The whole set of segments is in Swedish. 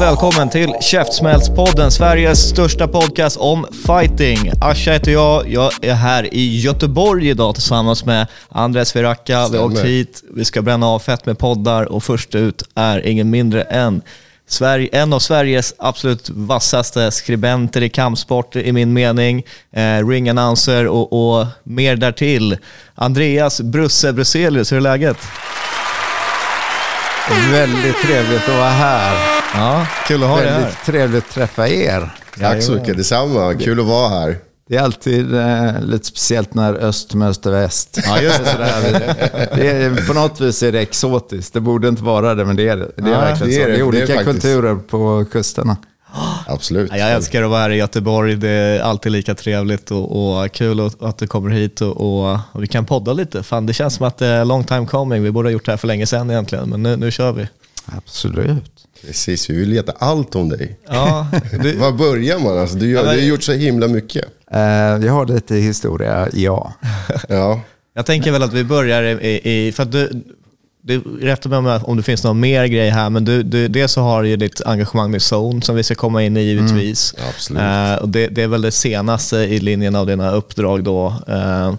Och välkommen till Käftsmällspodden, Sveriges största podcast om fighting. Asha heter jag, jag är här i Göteborg idag tillsammans med Andres Veracka. Vi har åkt hit, vi ska bränna av fett med poddar och först ut är ingen mindre än Sverige, en av Sveriges absolut vassaste skribenter i kampsport i min mening, eh, ring announcer och, och mer därtill. Andreas Brusse Bruselius, hur är läget? Väldigt trevligt att vara här. Ja, kul att ha dig här. Trevligt att träffa er. Tack så mycket, detsamma. Kul att vara här. Det är alltid eh, lite speciellt när öst möter väst. Ja, just det. Sådär. Det är, på något vis är det exotiskt. Det borde inte vara det, men det är det. Det är Ja, verkligen det så. är Det det. är Det är olika faktiskt- kulturer på kusterna. Absolut. Ja, Jag älskar att vara här i Göteborg. Det är alltid lika trevligt och, och kul att, att du kommer hit och, och, och vi kan podda lite. Fan, det känns som att det är long time coming. Vi borde ha gjort det här för länge sedan egentligen, men nu, nu kör vi. Absolut. Precis, vi vill veta allt om dig. Ja, du, Var börjar man? Alltså, du, gör, Ja, men- du har gjort så himla mycket. Eh, jag har lite historia, ja. Ja, jag tänker väl att vi börjar i, i för att du, du rätta mig om, om det finns någon mer grej här, men du, du, dels så har du ju ditt engagemang med Zone som vi ska komma in i givetvis. Ja, absolut. Eh, och det, det är väl det senaste i linjen av dina uppdrag då. eh,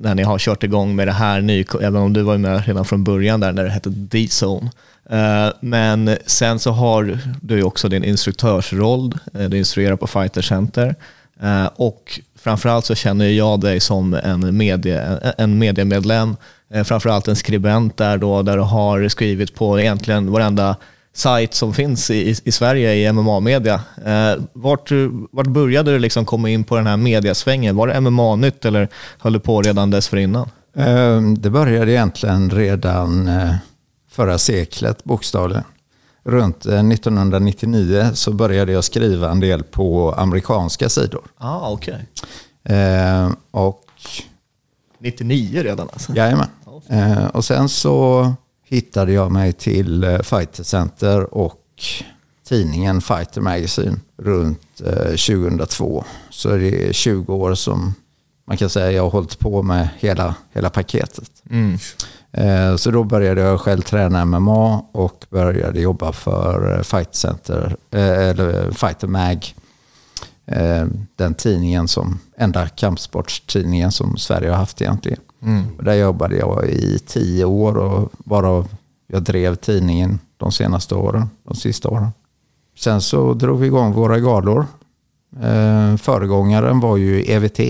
när ni har kört igång med det här, ny, även om du var med redan från början där när det hette D-Zone. Eh, men sen så har du ju också din instruktörsroll, eh, du instruerar på Fighter Center. Eh, och framförallt så känner jag dig som en, medie, en- mediemedlem, framförallt en skribent där, då, där du har skrivit på egentligen varenda sajt som finns i, i Sverige i MMA-media. Eh, vart, vart började du liksom komma in på den här mediasvängen? Var det MMA-nytt eller höll du på redan dessförinnan? Eh, det började egentligen redan eh, förra seklet, bokstavligen. Runt eh, 1999 så började jag skriva en del på amerikanska sidor. Ah, okej. Eh, och 99 redan alltså? Jajamän. Eh, och sen så hittade jag mig till eh, Fighter Center och tidningen Fighter Magazine runt eh, 2002. Så det är 20 år som man kan säga jag har hållit på med hela, hela paketet. Eh, så då började jag själv träna MMA och började jobba för eh, Fighter Center, eh, eller Fighter Mag. Eh, den tidningen som, enda kampsportstidningen som Sverige har haft egentligen. Och där jobbade jag i tio år och varav jag drev tidningen de senaste åren, de sista åren. Sen så drog vi igång våra galor. Eh, föregångaren var ju EVT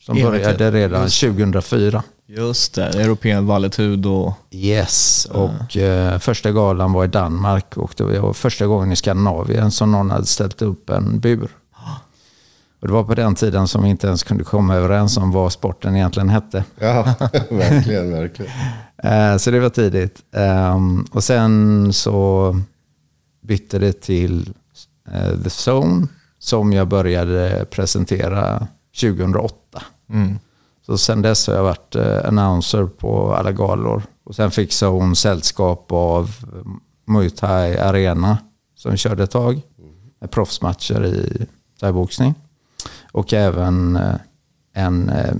som EVT, började redan 2004. Just det, European Valetud och... Yes, och eh, första galan var i Danmark och det var första gången i Skandinavien som någon hade ställt upp en bur. Och det var på den tiden som vi inte ens kunde komma överens om vad sporten egentligen hette. ja verkligen, verkligen. Eh, så det var tidigt. Ehm, och sen så bytte det till eh, The Zone som jag började presentera 2008. Så sen dess har jag varit eh, announcer på alla galor. Och sen fick hon sällskap av Muay Thai Arena som körde ett tag. Med proffsmatcher i thaiboxning. Och även eh, en eh,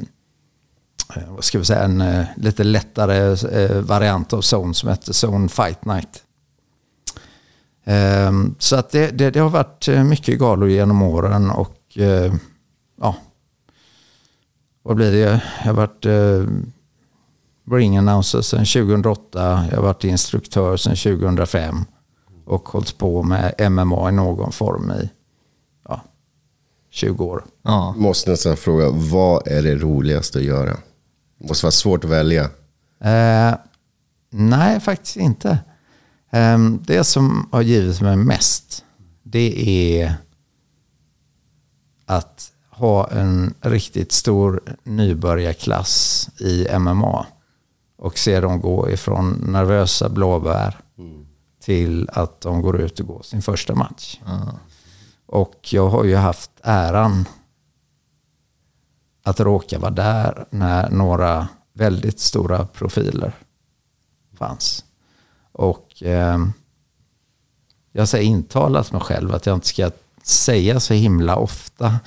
eh, vad ska vi säga, en eh, lite lättare eh, variant av Zone som hette Zone Fight Night. Ehm, så att det, det, det har varit eh, mycket galor genom åren och eh, ja, vad blir det? Jag har varit eh, ring announcer sedan 2008, jag har varit instruktör sedan 2005 och hållit på med MMA i någon form i ja, 20 år. Ja. Måste nästan fråga, vad är det roligaste att göra? Det måste vara svårt att välja. Eh, nej, faktiskt inte. Eh, det som har givit mig mest, det är att ha en riktigt stor nybörjarklass i MMA och se dem gå ifrån nervösa blåbär till att de går ut och går sin första match. Och jag har ju haft äran att råka vara där när några väldigt stora profiler fanns. Och eh, jag har intalat mig själv att jag inte ska säga så himla ofta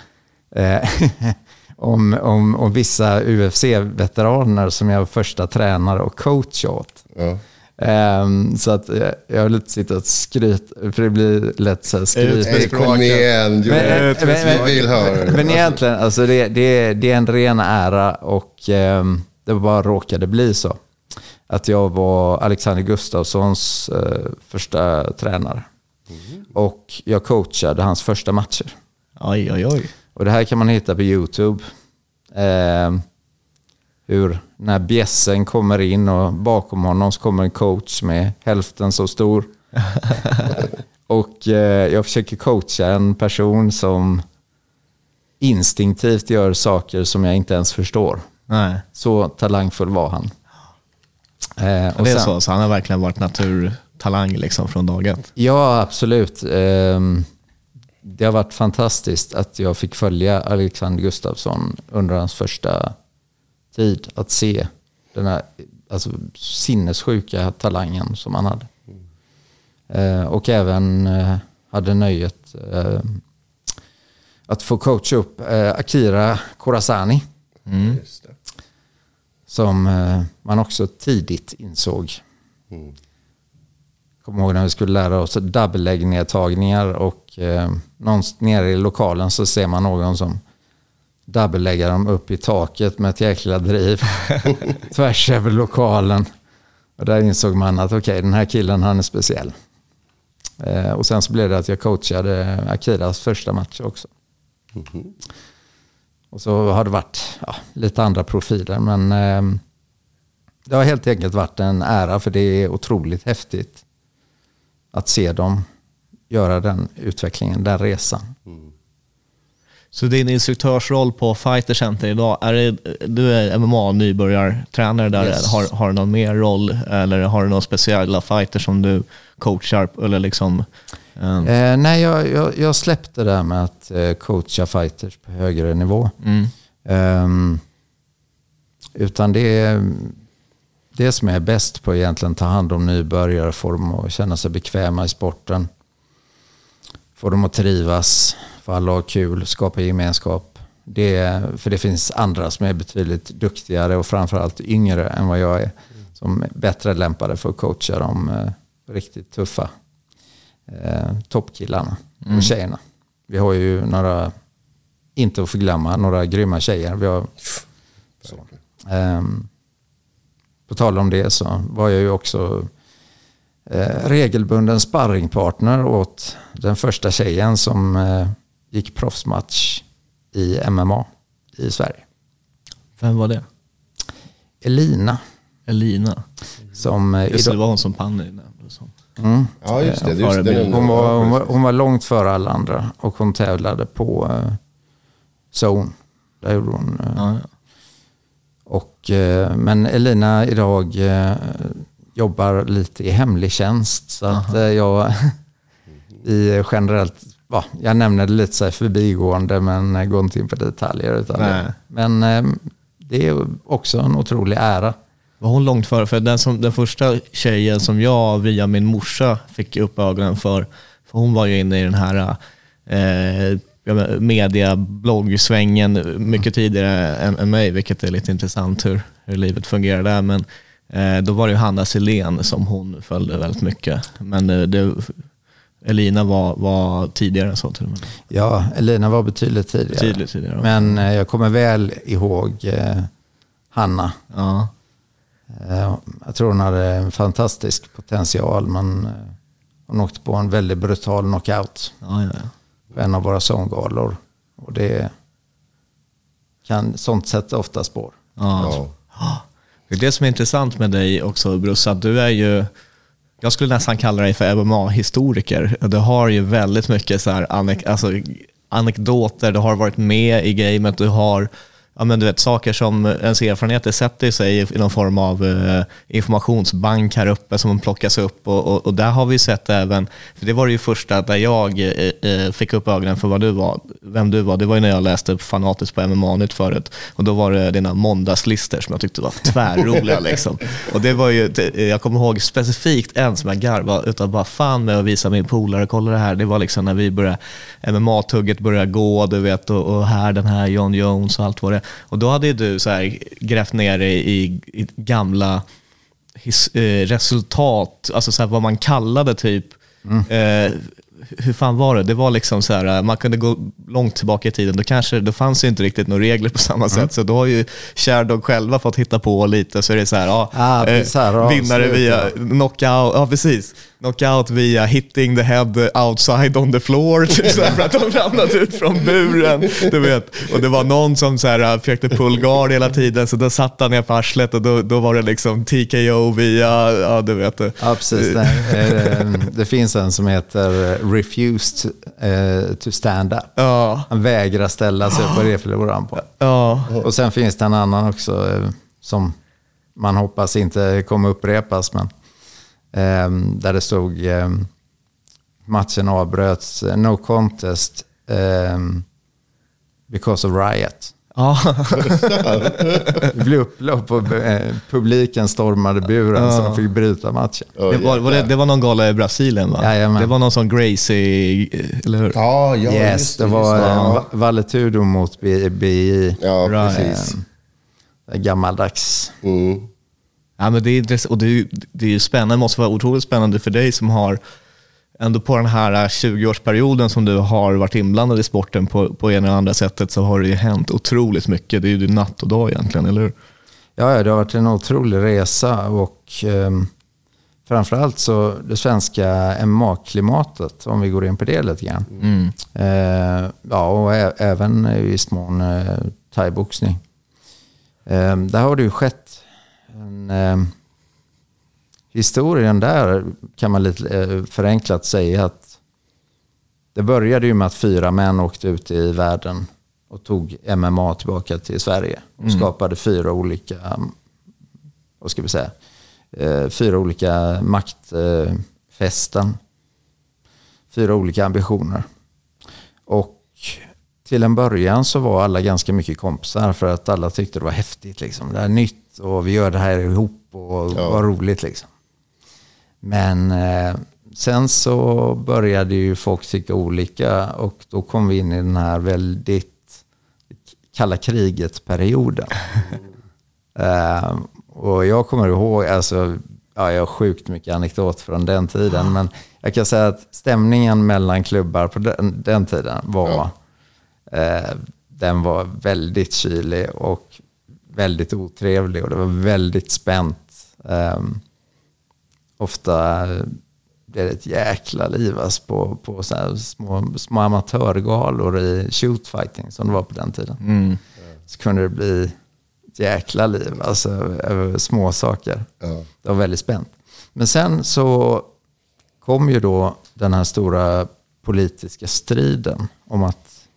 om, om, om vissa UFC-veteraner som jag var första tränare och coach åt. Ja. Ehm, så att jag, jag vill inte sitta och skryta, för det blir lätt så här skryt. Kom igen. Jo, Men- men- men- vi vill höra. Men egentligen, alltså det, det, det är en ren ära och ehm, det bara råkade bli så. Att jag var Alexander Gustafssons eh, första tränare. Och jag coachade hans första matcher. Oj, oj, oj. Och det här kan man hitta på YouTube. Ehm, hur när bjässen kommer in och bakom honom så kommer en coach är hälften så stor. och eh, jag försöker coacha en person som instinktivt gör saker som jag inte ens förstår. Nej. Så talangfull var han. Eh, och det är sen- så, så han har verkligen varit naturtalang liksom från dag ett. Ja, absolut. Ehm, Det har varit fantastiskt att jag fick följa Alexander Gustafsson under hans första tid. Att se den här alltså, sinnessjuka talangen som han hade. Eh, Och även eh, hade nöjet eh, att få coacha upp eh, Akira Khorasani. Just det. Som eh, man också tidigt insåg. Kommer ihåg när vi skulle lära oss dubbellägg-nedtagningar och eh, någonstans nere i lokalen så ser man någon som dubbelläggar dem upp i taket med ett jäkla driv tvärs över lokalen. Och där insåg man att okej, den här killen han är speciell. Eh, och sen så blev det att jag coachade Akiras första match också. Och så har det varit ja, lite andra profiler. Men eh, det har helt enkelt varit en ära för det är otroligt häftigt att se dem göra den utvecklingen, den resan. Så din instruktörsroll på Fighter Center idag, är det, du är MMA-nybörjartränare där. Yes. Har, har du någon mer roll eller har du några speciella fighters som du coachar? Eller liksom, eh, Eh, nej, jag, jag, jag släppte det där med att eh, coacha fighters på högre nivå. mm, Ehm, utan det är det som är bäst på egentligen ta hand om nybörjare, få dem att känna sig bekväma i sporten. Få dem att trivas, få alla att ha kul, skapa gemenskap. Det, för det finns andra som är betydligt duktigare och framförallt yngre än vad jag är. Som är bättre lämpade för att coacha de eh, riktigt tuffa eh, toppkillarna och tjejerna. Vi har ju några, inte att förglömma, några grymma tjejer. Vi har, så. Ehm, på tal om det så var jag ju också eh, regelbunden sparringpartner åt den första tjejen som eh, gick proffsmatch i MMA i Sverige. vem var det? Elina. Elina. Som eh, Just det, var hon som Panny nämnde. mm, Ja, just det. Just det hon, var, hon, var, hon var långt före alla andra och hon tävlade på eh, Zone. Där gjorde hon eh, Ja, ja. Och, eh, men Elina idag eh, jobbar lite i hemlig tjänst. Så att eh, jag i generellt, ja, jag nämner det lite så här förbigående men går inte in på detaljer. Utan det. Men det är också en otrolig ära. Var hon långt före? För den, som, den första tjejen som jag via min morsa fick upp ögonen för, för hon var ju inne i den här eh, media, bloggsvängen mycket tidigare än, än mig, vilket är lite intressant hur, hur livet fungerar där. Men eh, då var det ju Hanna Selén som hon följde väldigt mycket. Men eh, det, Elina var, var tidigare än så till och med. Ja, Elina var betydligt tidigare. Betydligt tidigare. Men eh, jag kommer väl ihåg eh, Hanna. Ja. Eh, Jag tror hon hade en fantastisk potential men eh, hon åkte på en väldigt brutal knockout. Ja, ja. På en av våra sånggalor. Och det kan, sånt sätter ofta spår. Ja. Ja. Det är det som är intressant med dig också Bruce, att du är ju, jag skulle nästan kalla dig för MMA-historiker. Du har ju väldigt mycket så här, anek- alltså, anekdoter, du har varit med i gamet, du har ja, men du vet, saker som ens erfarenheter sätter sig i någon form av eh, informationsbank här uppe som plockas upp. Och, och, och där har vi sett även, för det var det ju första där jag eh, eh, fick upp ögonen för vad du var, vem du var. Det var ju när jag läste fanatiskt på MMA-nytt förut. Och då var det dina måndagslistor som jag tyckte var tvärroliga. liksom. Och det var ju, jag kommer ihåg specifikt en som jag garvade utav bara fan med att visa min polare, kolla det här. Det var liksom när vi började, MMA-tugget började gå, du vet, och, och här den här John Jones och allt vad det Och då hade ju du så här grävt ner dig i, i gamla his, eh, resultat, alltså så här vad man kallade typ, eh, hur fan var det? Det var liksom så här, eh, man kunde gå långt tillbaka i tiden, då, kanske, då fanns ju inte riktigt några regler på samma sätt, så då har ju Sherdog själva fått hitta på lite, så är det så här, ja, Ah, eh, bizarra vinnare avslut, via ja. knockout, ja precis. Knockout via hitting the head outside on the floor, typ så här, för att de ramlat ut från buren. Du vet. Och det var någon som så här, äh, försökte pull guard hela tiden, så då satt han ner på arslet och då, då var det liksom TKO via, ja du vet. Ja, precis. Det, eh, det finns en som heter Refused eh, to stand up. Ja, Han vägrar ställa sig upp och det förlorar han på. ja, Och sen finns det en annan också eh, som man hoppas inte kommer upprepas. Men, eh, där det stod eh, matchen avbröts, eh, no contest eh, because of riot. Ja. Det blev upplopp och eh, publiken stormade buren så de fick bryta matchen. Det var, var det, det var någon gala i Brasilien va? Jajamän. Det var någon sån Gracie, eller hur? Ja, ja Yes, just det just var det. eh, Ja, Va- Valetudo mot B- BI. ja precis. Eh, Gammaldags. Mm. Ja, men det, är, och det, är, ju- det är ju spännande, det måste vara otroligt spännande för dig som har ändå på den här 20-årsperioden som du har varit inblandad i sporten på, på ena eller andra sättet så har det ju hänt otroligt mycket. Det är ju natt och dag egentligen, eller hur? Ja, det har varit en otrolig resa och eh, framförallt så det svenska MMA-klimatet, om vi går in på det lite grann. Eh, ja, och även i viss mån eh, thaiboxning. Eh, där har det ju skett en... Historien där kan man lite eh, förenklat säga att det började ju med att fyra män åkte ut i världen och tog MMA tillbaka till Sverige och skapade fyra olika, mm, vad ska vi säga, eh, fyra olika maktfästen. Fyra olika ambitioner. Och till en början så var alla ganska mycket kompisar för att alla tyckte det var häftigt. Liksom. Det här är nytt och vi gör det här ihop och Ja. vad roligt. Liksom. Men eh, sen så började ju folk tycka olika och då kom vi in i den här väldigt kalla kriget-perioden. Eh, och jag kommer ihåg, alltså, ja, jag har sjukt mycket anekdot från den tiden, men jag kan säga att stämningen mellan klubbar på den, den tiden var, eh, den var väldigt kylig och väldigt otrevlig och det var väldigt spänt. Ehm, ofta blev det ett jäkla liv alltså, på, på så små, små amatörgalor i shootfighting som det var på den tiden. Så kunde det bli ett jäkla liv, alltså över små saker. Ja. Det var väldigt spänt. Men sen så kom ju då den här stora politiska striden om att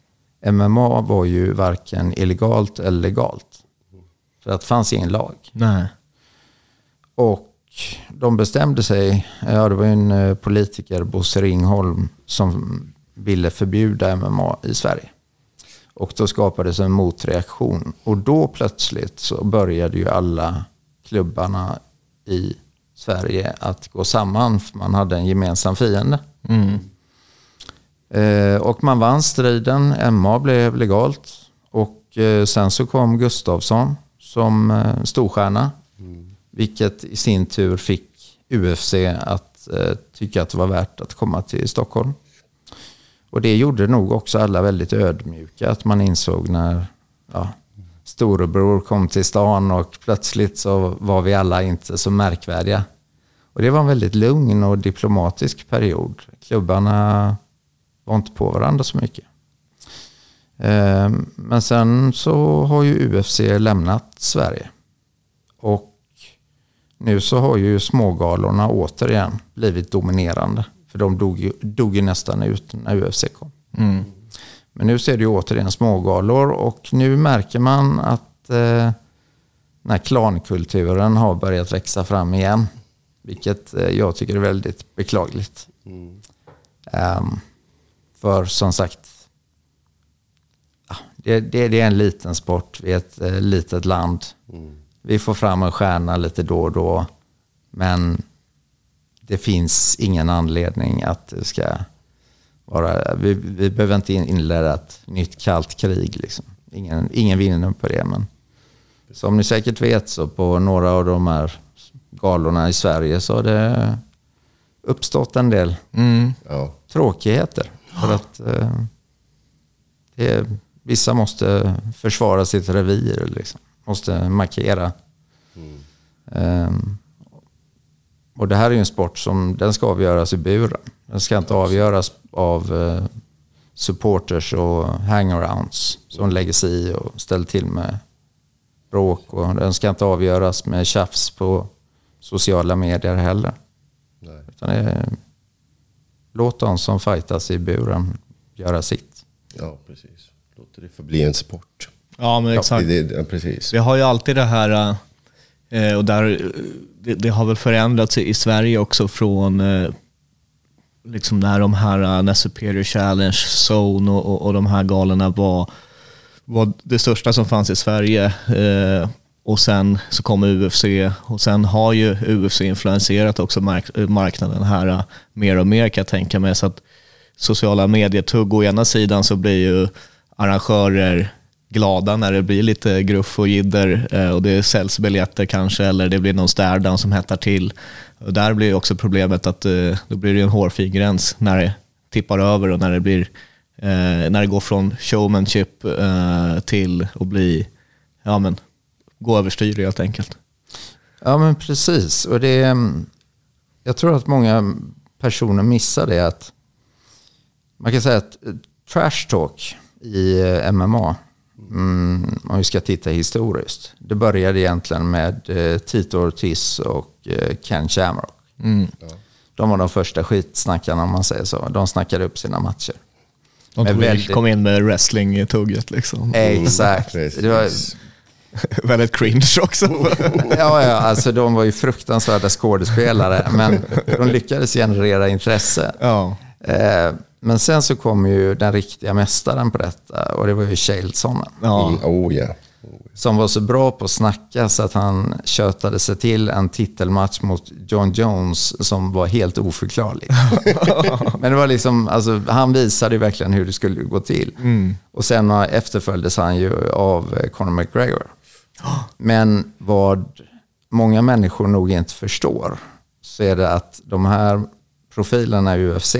MMA var ju varken illegalt eller legalt. För att det fanns ingen lag. Nej. Och de bestämde sig, ja det var ju en eh, politiker, Bosse Ringholm, som ville förbjuda MMA i Sverige. Och då skapades en motreaktion. Och då plötsligt så började ju alla klubbarna i Sverige att gå samman, för man hade en gemensam fiende. Eh, och man vann striden, MA blev legalt. Och eh, sen så kom Gustavsson som eh, storstjärna. Vilket i sin tur fick UFC att eh, tycka att det var värt att komma till Stockholm. Och det gjorde nog också alla väldigt ödmjuka. Att man insåg när ja, storebror kom till stan och plötsligt så var vi alla inte så märkvärdiga. Och det var en väldigt lugn och diplomatisk period. Klubbarna var inte på varandra så mycket. Eh, men sen så har ju UFC lämnat Sverige. Och nu så har ju smågalorna återigen blivit dominerande. För de dog ju, dog ju nästan ut när UFC kom. Men Men nu ser ju återigen smågalor och nu märker man att eh, den här klankulturen har börjat växa fram igen. Vilket eh, jag tycker är väldigt beklagligt. Ehm, för som sagt, ja, det, det, det är en liten sport, vi är ett eh, litet land. Vi får fram en stjärna lite då och då. Men det finns ingen anledning att det ska vara... Vi, vi behöver inte in- inleda ett nytt kallt krig. Liksom. Ingen, ingen vinner på det. Men som ni säkert vet så på några av de här galorna i Sverige så har det uppstått en del Ja. tråkigheter. För att eh, det, vissa måste försvara sitt revir, liksom. Måste markera. Ehm, och det här är ju en sport som den ska avgöras i buren. Den ska inte avgöras av eh, supporters och hangarounds som lägger sig i och ställer till med bråk. Och den ska inte avgöras med tjafs på sociala medier heller. Utan det är, låt de som fightas i buren göra sitt. ja, precis. Låt det få bli en sport. Ja, men exakt. Det, det, precis. Vi har ju alltid det här, eh, och där, eh, det, det har väl förändrats i, Sverige också från eh, liksom när de här, eh, när Superior Challenge, Zone och, och, och de här galorna var, var det största som fanns i Sverige. Eh, och sen så kom UFC och sen har ju UFC influenserat också mark marknaden här eh, mer och mer kan jag tänka mig. Så att sociala medietugg, å ena sidan så blir ju arrangörer glada när det blir lite gruff och jidder eh, och det säljs biljetter kanske eller det blir någon stärdan som hettar till. Och där blir också problemet att eh, då blir det en hårfin gräns när det tippar över och när det, blir, eh, när det går från showmanship till att bli, ja men, gå överstyr helt enkelt. Ja men precis. Och det är, jag tror att många personer missar det att man kan säga att trash talk i MMA, mm, om vi ska titta historiskt, det började egentligen med eh, Tito Ortiz och eh, Ken Shamrock. De var de första skitsnackarna om man säger så. De snackade upp sina matcher. De tog, väldigt- kom in med wrestling-tugget liksom. Exakt. Det var. Väldigt cringe också. Ja, ja, alltså de var ju fruktansvärda skådespelare, men de lyckades generera intresse. ja. Eh, men sen så kom ju den riktiga mästaren på detta och det var ju Chaelsonen. Ja. Mm, oh ja. Som var så bra på att snacka så att han tjötade sig till en titelmatch mot John Jones som var helt oförklarlig. Men det var liksom, alltså, han visade ju verkligen hur det skulle gå till. Och sen efterföljdes han ju av eh, Conor McGregor. Men vad många människor nog inte förstår så är det att de här profilerna i UFC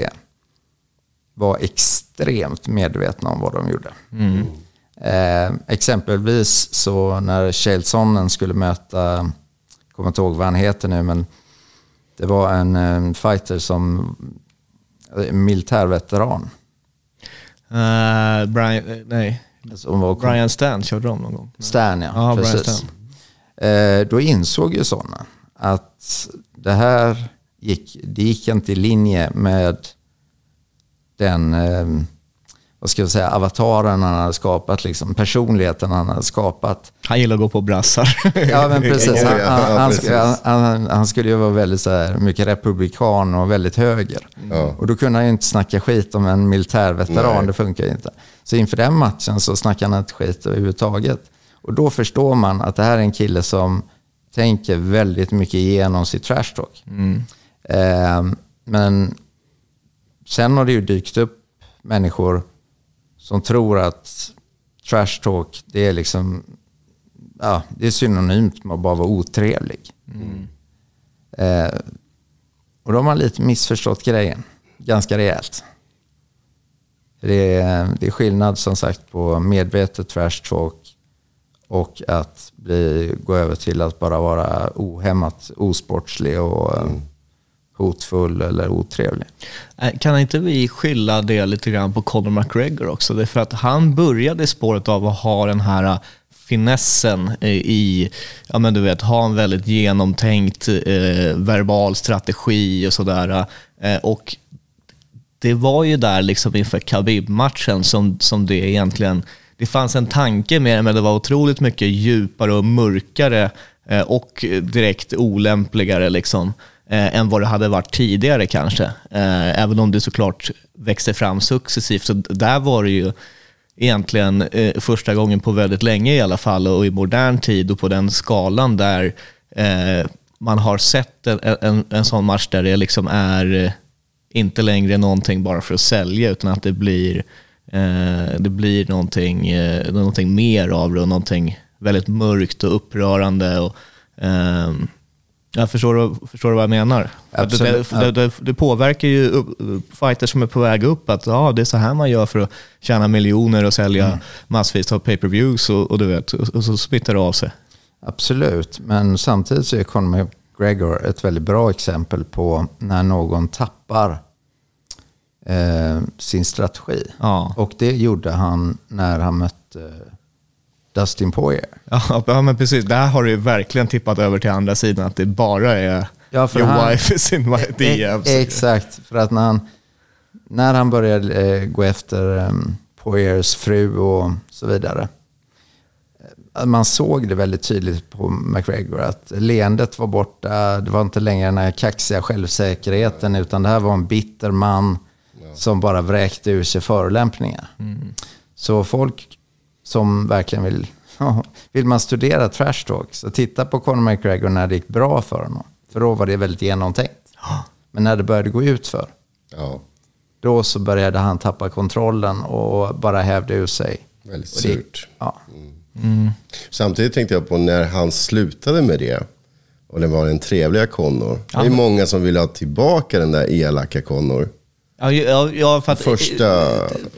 var extremt medvetna om vad de gjorde. Eh, exempelvis så när Chaelsonen skulle möta, jag kommer inte ihåg vad han heter nu, men det var en, eh, fighter som, en militärveteran. Eh, Brian, eh, nej. Var Brian Stan körde de någon gång. Stan, ja. Brian precis. Eh, då insåg ju sådana att det här gick, det gick inte i linje med den, eh, vad ska jag säga, avataren han hade skapat, liksom, personligheten han hade skapat. Han gillar att gå på brassar. Ja, men precis. Han, han, han, skulle, han, han, han skulle ju vara väldigt så här, mycket republikan och väldigt höger. Ja. Och då kunde han ju inte snacka skit om en militärveteran, Nej. det funkar ju inte. Så inför den matchen så snackade han inte skit överhuvudtaget. Och då förstår man att det här är en kille som tänker väldigt mycket igenom sitt trash talk. Eh, men sen har det ju dykt upp människor som tror att trash talk, det är liksom ja, det är synonymt med att bara vara otrevlig. Eh, och då har man lite missförstått grejen, ganska rejält. Det är, det är skillnad som sagt på medvetet trash talk och att bli, gå över till att bara vara ohämmat osportslig och eh, hotfull eller otrevlig. Äh, kan inte vi skylla det lite grann på Conor McGregor också? Det är för att han började i spåret av att ha den här äh, finessen i, ja men du vet, ha en väldigt genomtänkt eh, verbal strategi och sådär. Eh, och det var ju där liksom inför Khabib-matchen som, som det egentligen, det fanns en tanke med det, men det var otroligt mycket djupare och mörkare eh, och direkt olämpligare liksom, eh, än vad det hade varit tidigare kanske. Eh, även om det såklart växte fram successivt. Så där var det ju egentligen eh, första gången på väldigt länge i alla fall och i modern tid och på den skalan där eh, man har sett en, en, en sån match där det liksom är eh, inte längre någonting bara för att sälja utan att det blir, eh, det blir någonting, eh, någonting mer av det och någonting väldigt mörkt och upprörande. Och, ehm, jag förstår, du- förstår du vad jag menar? Absolut. Det, det, det, påverkar ju fighters som är på väg upp att ja, det är så här man gör för att tjäna miljoner och sälja massvis av pay-per-views och, och du vet, och, och så smittar det av sig. Absolut, men samtidigt så är Conor McGregor ett väldigt bra exempel på när någon tappar eh, sin strategi. Ja. Och det gjorde han när han mötte Dustin Poirier. Ja, men precis. Där har ju verkligen tippat över till andra sidan, att det bara är Ja, för your han- wife is in my DMs. E- Exakt, för att när han, när han började eh, gå efter um, Poiriers fru och så vidare. eh, Man såg det väldigt tydligt på McGregor att leendet var borta. Det var inte längre den här kaxiga självsäkerheten utan det här var en bitter man som bara vräkte ur sig förolämpningar. Så folk som verkligen vill, vill man studera trash talk så titta på Conor McGregor när det gick bra för honom. För då var det väldigt genomtänkt. Men när det började gå ut för Ja, då så började han tappa kontrollen och bara hävde ur sig. väldigt Och det- surt. Ja. Samtidigt tänkte jag på när han slutade med det. Och det var den trevliga Connor. Det är många som vill ha tillbaka den där elaka Connor. Ja, ja, för att, Första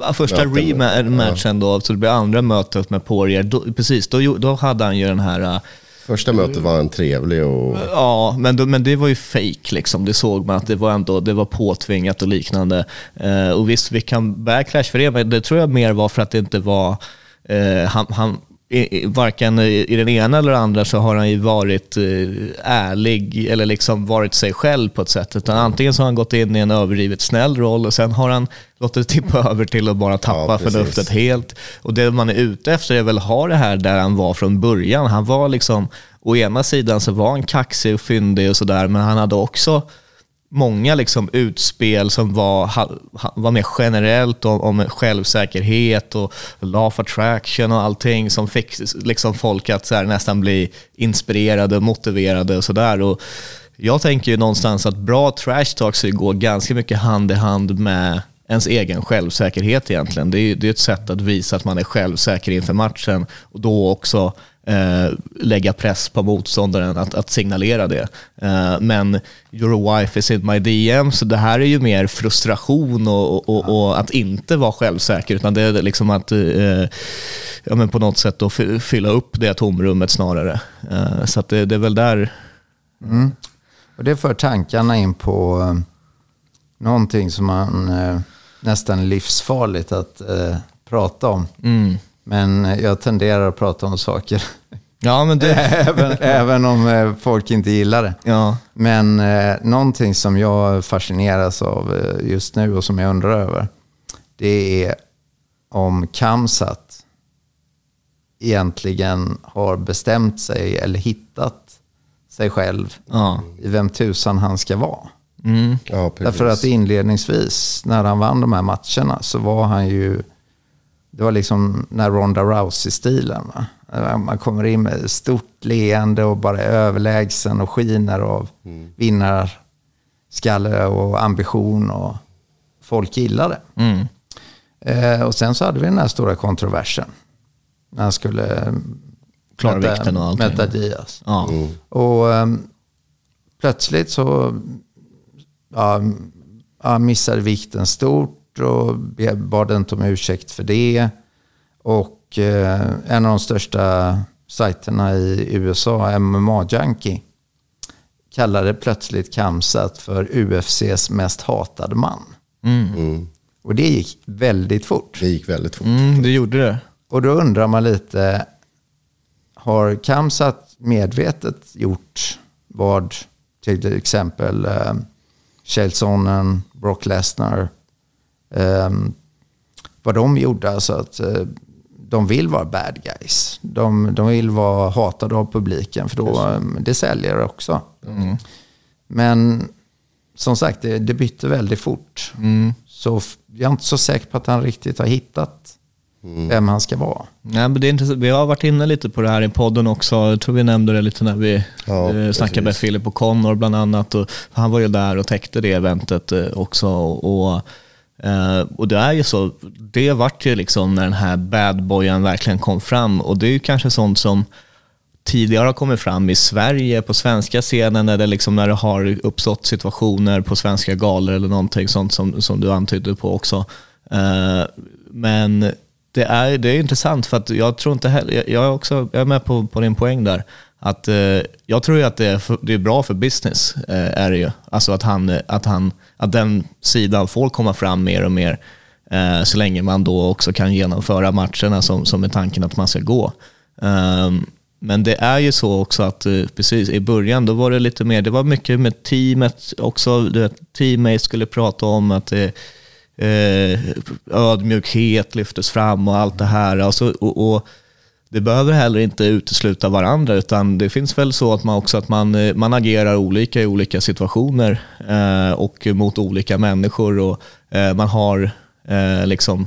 ja, första rematchen då, så det blir andra mötet med Poirier. Då, precis, då, då hade han ju den här... äh, Första mötet var han trevlig och... Ja, men, då, men det var ju fake liksom. Det såg man att det var ändå det var påtvingat och liknande. Eh, och visst, vi kan backlash för det, men det tror jag mer var för att det inte var... Eh, han, han, i, varken i, i den ena eller andra så har han ju varit eh, ärlig eller liksom varit sig själv på ett sätt. Utan antingen så har han gått in i en överdrivet snäll roll och sen har han låtit det tippa över till att bara tappa Ja, förnuftet helt. Och det man är ute efter är väl att ha det här där han var från början. Han var liksom, å ena sidan så var han kaxig och fyndig och sådär, men han hade också många liksom utspel som var, var mer generellt om, om självsäkerhet och law of attraction och allting som fick liksom folk att så här nästan bli inspirerade och motiverade och sådär. Jag tänker ju någonstans att bra trash talk går ganska mycket hand i hand med ens egen självsäkerhet egentligen. Det är ju det är ett sätt att visa att man är självsäker inför matchen och då också eh, lägga press på motståndaren att, att signalera det. Eh, men your wife is in my DM, så det här är ju mer frustration och, och, och att inte vara självsäker, utan det är liksom att eh, ja, men på något sätt då fy- fylla upp det tomrummet snarare. Eh, så det, det är väl där Och det för tankarna in på eh, någonting som man eh, nästan livsfarligt att prata om. Men jag tenderar att prata om saker. Ja, men det... även, även om eh, folk inte gillar det. Ja. Men eh, någonting som jag fascineras av eh, just nu och som jag undrar över. Det är om Kamsat egentligen har bestämt sig eller hittat sig själv Ja. i vem tusan han ska vara. Ja, precis. Därför att inledningsvis när han vann de här matcherna så var han ju, det var liksom när Ronda Rousey-stilen. Man kommer in med stort leende och bara är överlägsen och skiner av vinnarskalle och ambition och folk gillar det. Mm. Eh, och sen så hade vi den här stora kontroversen. När han skulle Klara möta- vikten och allting. möta Diaz. Ja. Och ehm, plötsligt så ja, ja, missade vikten stort och bad inte om ursäkt för det. Och eh, en av de största sajterna i USA, MMA Junkie, kallade plötsligt Kamsat för UFCs mest hatade man. Och det gick väldigt fort. Det gick väldigt fort. Mm, det gjorde det. Och då undrar man lite, har Kamsat medvetet gjort vad till exempel eh, Sonnen, Brock Lesnar vad de gjorde. Alltså att eh, de vill vara bad guys. De, de vill vara hatade av publiken för då, ehm, det säljer också. Men som sagt, det, det bytte väldigt fort. Så f- jag är inte så säker på att han riktigt har hittat vem han ska vara. Nej, men det är inte, vi har varit inne lite på det här i podden också. Jag tror vi nämnde det lite när vi Ja, eh, snackade med precis. Philip och Connor bland annat. Och han var ju där och täckte det eventet eh, också. Och, Uh, och det är ju så, det vart ju liksom när den här badboyen verkligen kom fram. Och det är ju kanske sånt som tidigare har kommit fram i Sverige, på svenska scenen, eller liksom när det har uppstått situationer på svenska galor eller någonting sånt som, som du antydde på också. Uh, men det är, det är intressant för att jag tror inte heller, jag, jag är, också, jag är med på, på din poäng där. Att, eh, jag tror ju att det är, för, det är bra för business, eh, är det ju. Alltså att, han, eh, att, han, att den sidan får komma fram mer och mer. Eh, så länge man då också kan genomföra matcherna som, som är tanken att man ska gå. Um, men det är ju så också att eh, precis i början då var det lite mer, det var mycket med teamet också. Du vet, teammates skulle prata om att eh, eh, ödmjukhet lyftes fram och allt det här. Alltså, och, och det behöver heller inte utesluta varandra utan det finns väl så att man också att man, eh, man agerar olika i olika situationer eh, och mot olika människor och eh, man har eh, liksom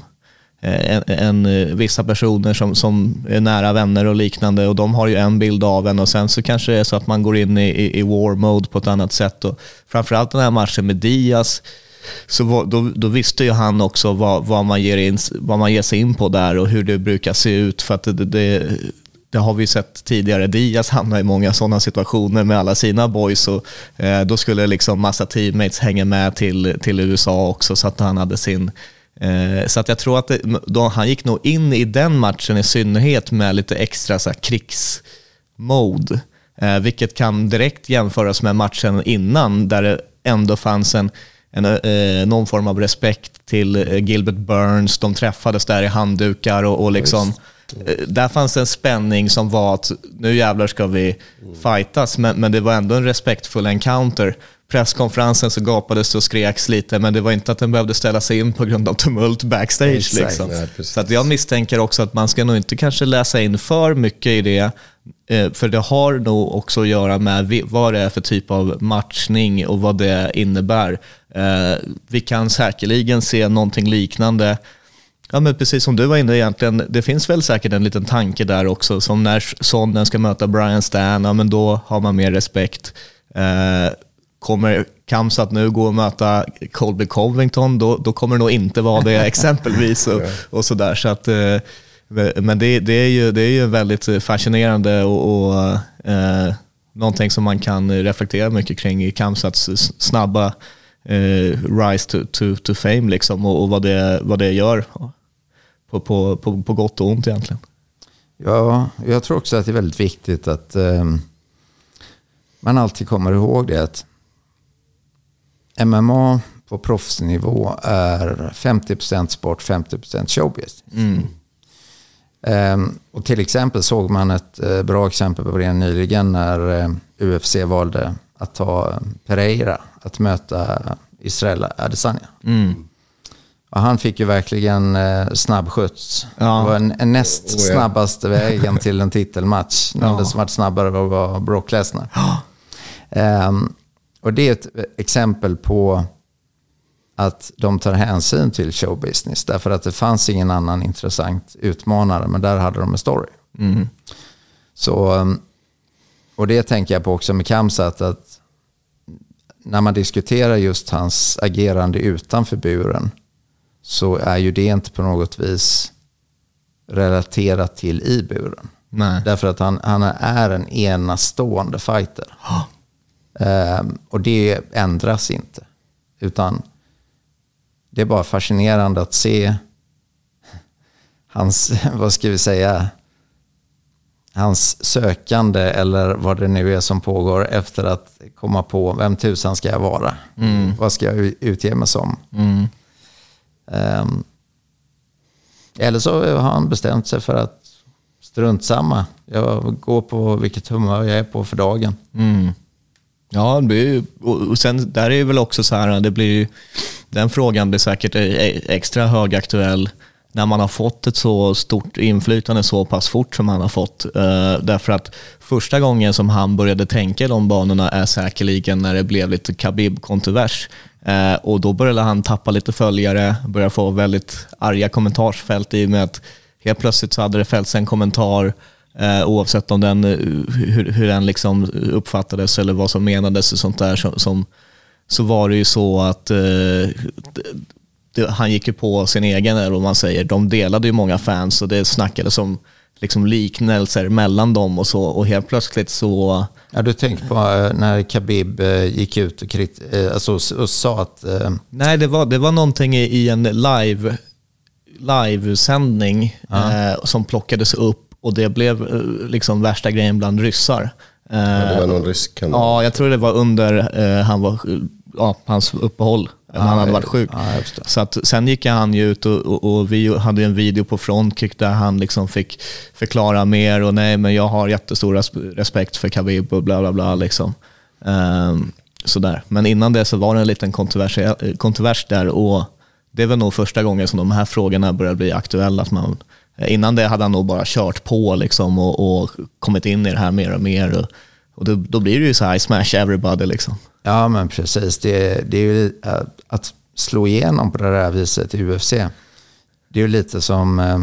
eh, en, en, eh, vissa personer som, som är nära vänner och liknande och de har ju en bild av en och sen så kanske det är så att man går in i, i, i war mode på ett annat sätt. Och framförallt den här matchen med Diaz så var, då, då visste ju han också vad, vad, man ger in, vad man ger sig in på där och hur det brukar se ut. För att det, det, det har vi sett tidigare. Diaz hamnar i många sådana situationer med alla sina boys. Och, eh, då skulle liksom massa teammates hänga med till, till USA också så att han hade sin... Eh, så att jag tror att det, då, han gick nog in i den matchen i synnerhet med lite extra så här, krigsmode. Eh, vilket kan direkt jämföras med matchen innan där det ändå fanns en en, eh, någon form av respekt till eh, Gilbert Burns. De träffades där i handdukar och, och liksom, eh, där fanns en spänning som var att nu jävlar ska vi fightas, men, men det var ändå en respektfull encounter. Presskonferensen så gapades det och skreks lite, men det var inte att den behövde ställa sig in på grund av tumult backstage. Exakt. Liksom. Precis. Så att jag misstänker också att man ska nog inte kanske läsa in för mycket i det, eh, för det har nog också att göra med vad det är för typ av matchning och vad det innebär. Eh, Vi kan säkerligen se någonting liknande Ja, men precis som du var inne egentligen, det finns väl säkert en liten tanke där också, som när Sonnen ska möta Brian Stan, ja, men då har man mer respekt. Eh, kommer Kamsat nu gå och möta Colby Covington, då, då kommer det nog inte vara det exempelvis. Och, och sådär. Så att, eh, men det, det, är ju, det är ju väldigt fascinerande och, och eh, någonting som man kan reflektera mycket kring i Kamsats snabba eh, rise to, to, to fame liksom, och, och vad, det, vad det gör på, på, på, på gott och ont egentligen. Ja, jag tror också att det är väldigt viktigt att eh, man alltid kommer ihåg det att MMA på proffsnivå är 50% sport, 50% showbiz. Ehm, och till exempel såg man ett eh, bra exempel på det nyligen när eh, UFC valde att ta eh, Pereira att möta Israel Adesanya. Och han fick ju verkligen eh, snabb skjuts. Ja. Det var en, en näst Oh, ja. snabbaste vägen till en titelmatch. Någon som varit snabbare var Brock Lesnar. Ehm, och det är ett exempel på att de tar hänsyn till showbusiness. Därför att det fanns ingen annan intressant utmanare, men där hade de en story. Så, um, och det tänker jag på också med Kamsat, att när man diskuterar just hans agerande utanför buren så är ju det inte på något vis relaterat till i buren. Nej. Därför att han, han är en enastående fighter. Ehm, och det ändras inte. Utan det är bara fascinerande att se hans, vad ska vi säga, hans sökande eller vad det nu är som pågår efter att komma på vem tusan ska jag vara? Vad ska jag utge mig som? Ehm, eller så har han bestämt sig för att strunt samma. Jag går på vilket humör jag är på för dagen. Ja, ju, och sen där är det väl också så här, det blir ju, den frågan blir säkert e- e- extra högaktuell när man har fått ett så stort inflytande så pass fort som han har fått. Eh, därför att första gången som han började tänka i de banorna är säkerligen när det blev lite Khabib-kontrovers. Eh, och då började han tappa lite följare, började få väldigt arga kommentarsfält i och med att helt plötsligt så hade det fällts en kommentar oavsett om den, eh, hur, hur den liksom uppfattades eller vad som menades och sånt där. Som, som, så var det ju så att eh, han gick ju på sin egen, eller vad man säger. De delade ju många fans och det snackades om liksom liknelser mellan dem och så. Och helt plötsligt så... Ja, du tänker på eh, när Khabib eh, gick ut och, krit, eh, alltså, och, sa att... eh, Nej, det var, det var någonting i, en live livesändning eh, som plockades upp och det blev eh, liksom värsta grejen bland ryssar. Eh, Ja, det var någon rysk kanal. Ja, jag tror det var under eh, han var, ja, hans uppehåll. när han hade varit sjuk. förstår. så att, sen gick han ju ut och, och, och vi hade en video på Frontkick där han liksom fick förklara mer och nej, men jag har jättestor res- respekt för Khabib och bla bla bla. Liksom. Ehm, sådär. Men innan det så var det en liten kontrovers, kontrovers där och det är väl nog första gången som de här frågorna börjar bli aktuella. Att man, innan det hade han nog bara kört på liksom och, och kommit in i det här mer och mer. Och, och då, då blir det ju så här, I smash everybody liksom. Ja, men precis. Det, det är ju eh, att slå igenom på det där viset i UFC. Det är ju lite som eh,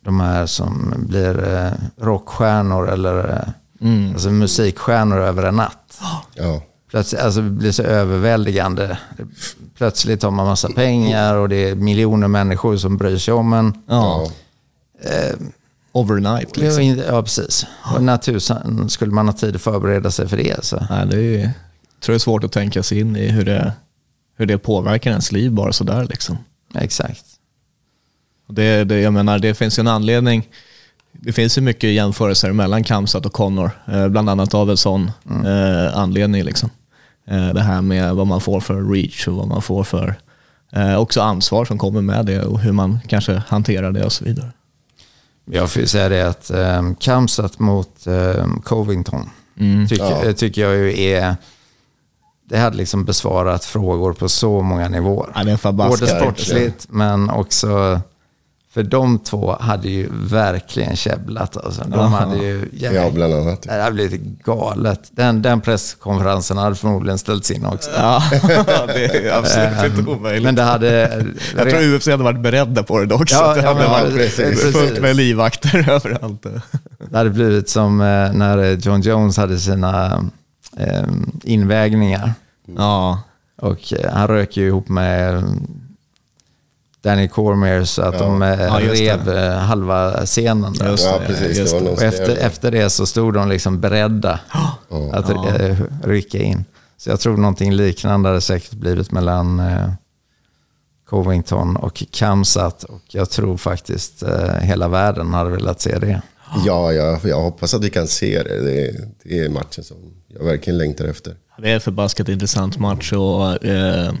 de här som blir eh, rockstjärnor eller eh, alltså musikstjärnor över en natt. Ja. Plötsligt, alltså det blir så överväldigande. Plötsligt har man massa pengar och det är miljoner människor som bryr sig om en. Ja. Overnight Ja, liksom. Ja, precis. Och när tusan skulle man ha tid att förbereda sig för det? Så. Nej, det är jag tror det är svårt att tänka sig in i hur det, hur det påverkar ens liv bara sådär. Liksom. Exakt. Det, det, jag menar, det finns ju en anledning. Det finns ju mycket jämförelser mellan Kamsat och Connor, eh, bland annat av en sån eh, anledning. Liksom. Eh, det här med vad man får för reach och vad man får för eh, också ansvar som kommer med det och hur man kanske hanterar det och så vidare. Jag får ju säga det att um, Kamsat mot um, Covington tycker, Ja. tycker jag ju är... Det hade liksom besvarat frågor på så många nivåer. Ja. Både sportsligt men också... För de två hade ju verkligen käbblat. Alltså. De hade ju... ja, bland annat. Det hade blivit galet. Den, den presskonferensen hade förmodligen ställts in också. Ja, det är absolut inte omöjligt. Men det hade... jag tror UFC hade varit beredda på det också. Ja, det ja, hade men varit precis. fullt med livvakter överallt. Det hade blivit som eh, när John Jones hade sina eh, invägningar. Ja, Och eh, han rök ju ihop med eh, Danny Cormier så att de eh, Ja, just det. rev eh, halva scenen. Där. Just Ja, precis. just Det Och efter, efter det så stod de liksom beredda att eh, rycka in. Så jag tror någonting liknande hade säkert blivit mellan eh, Covington och Kamsat. Och jag tror faktiskt eh, hela världen hade velat se det. Ja, ja, jag hoppas att vi kan se det. Det är, det är matchen som jag verkligen längtar efter. Det är en förbaskat intressant match och eh,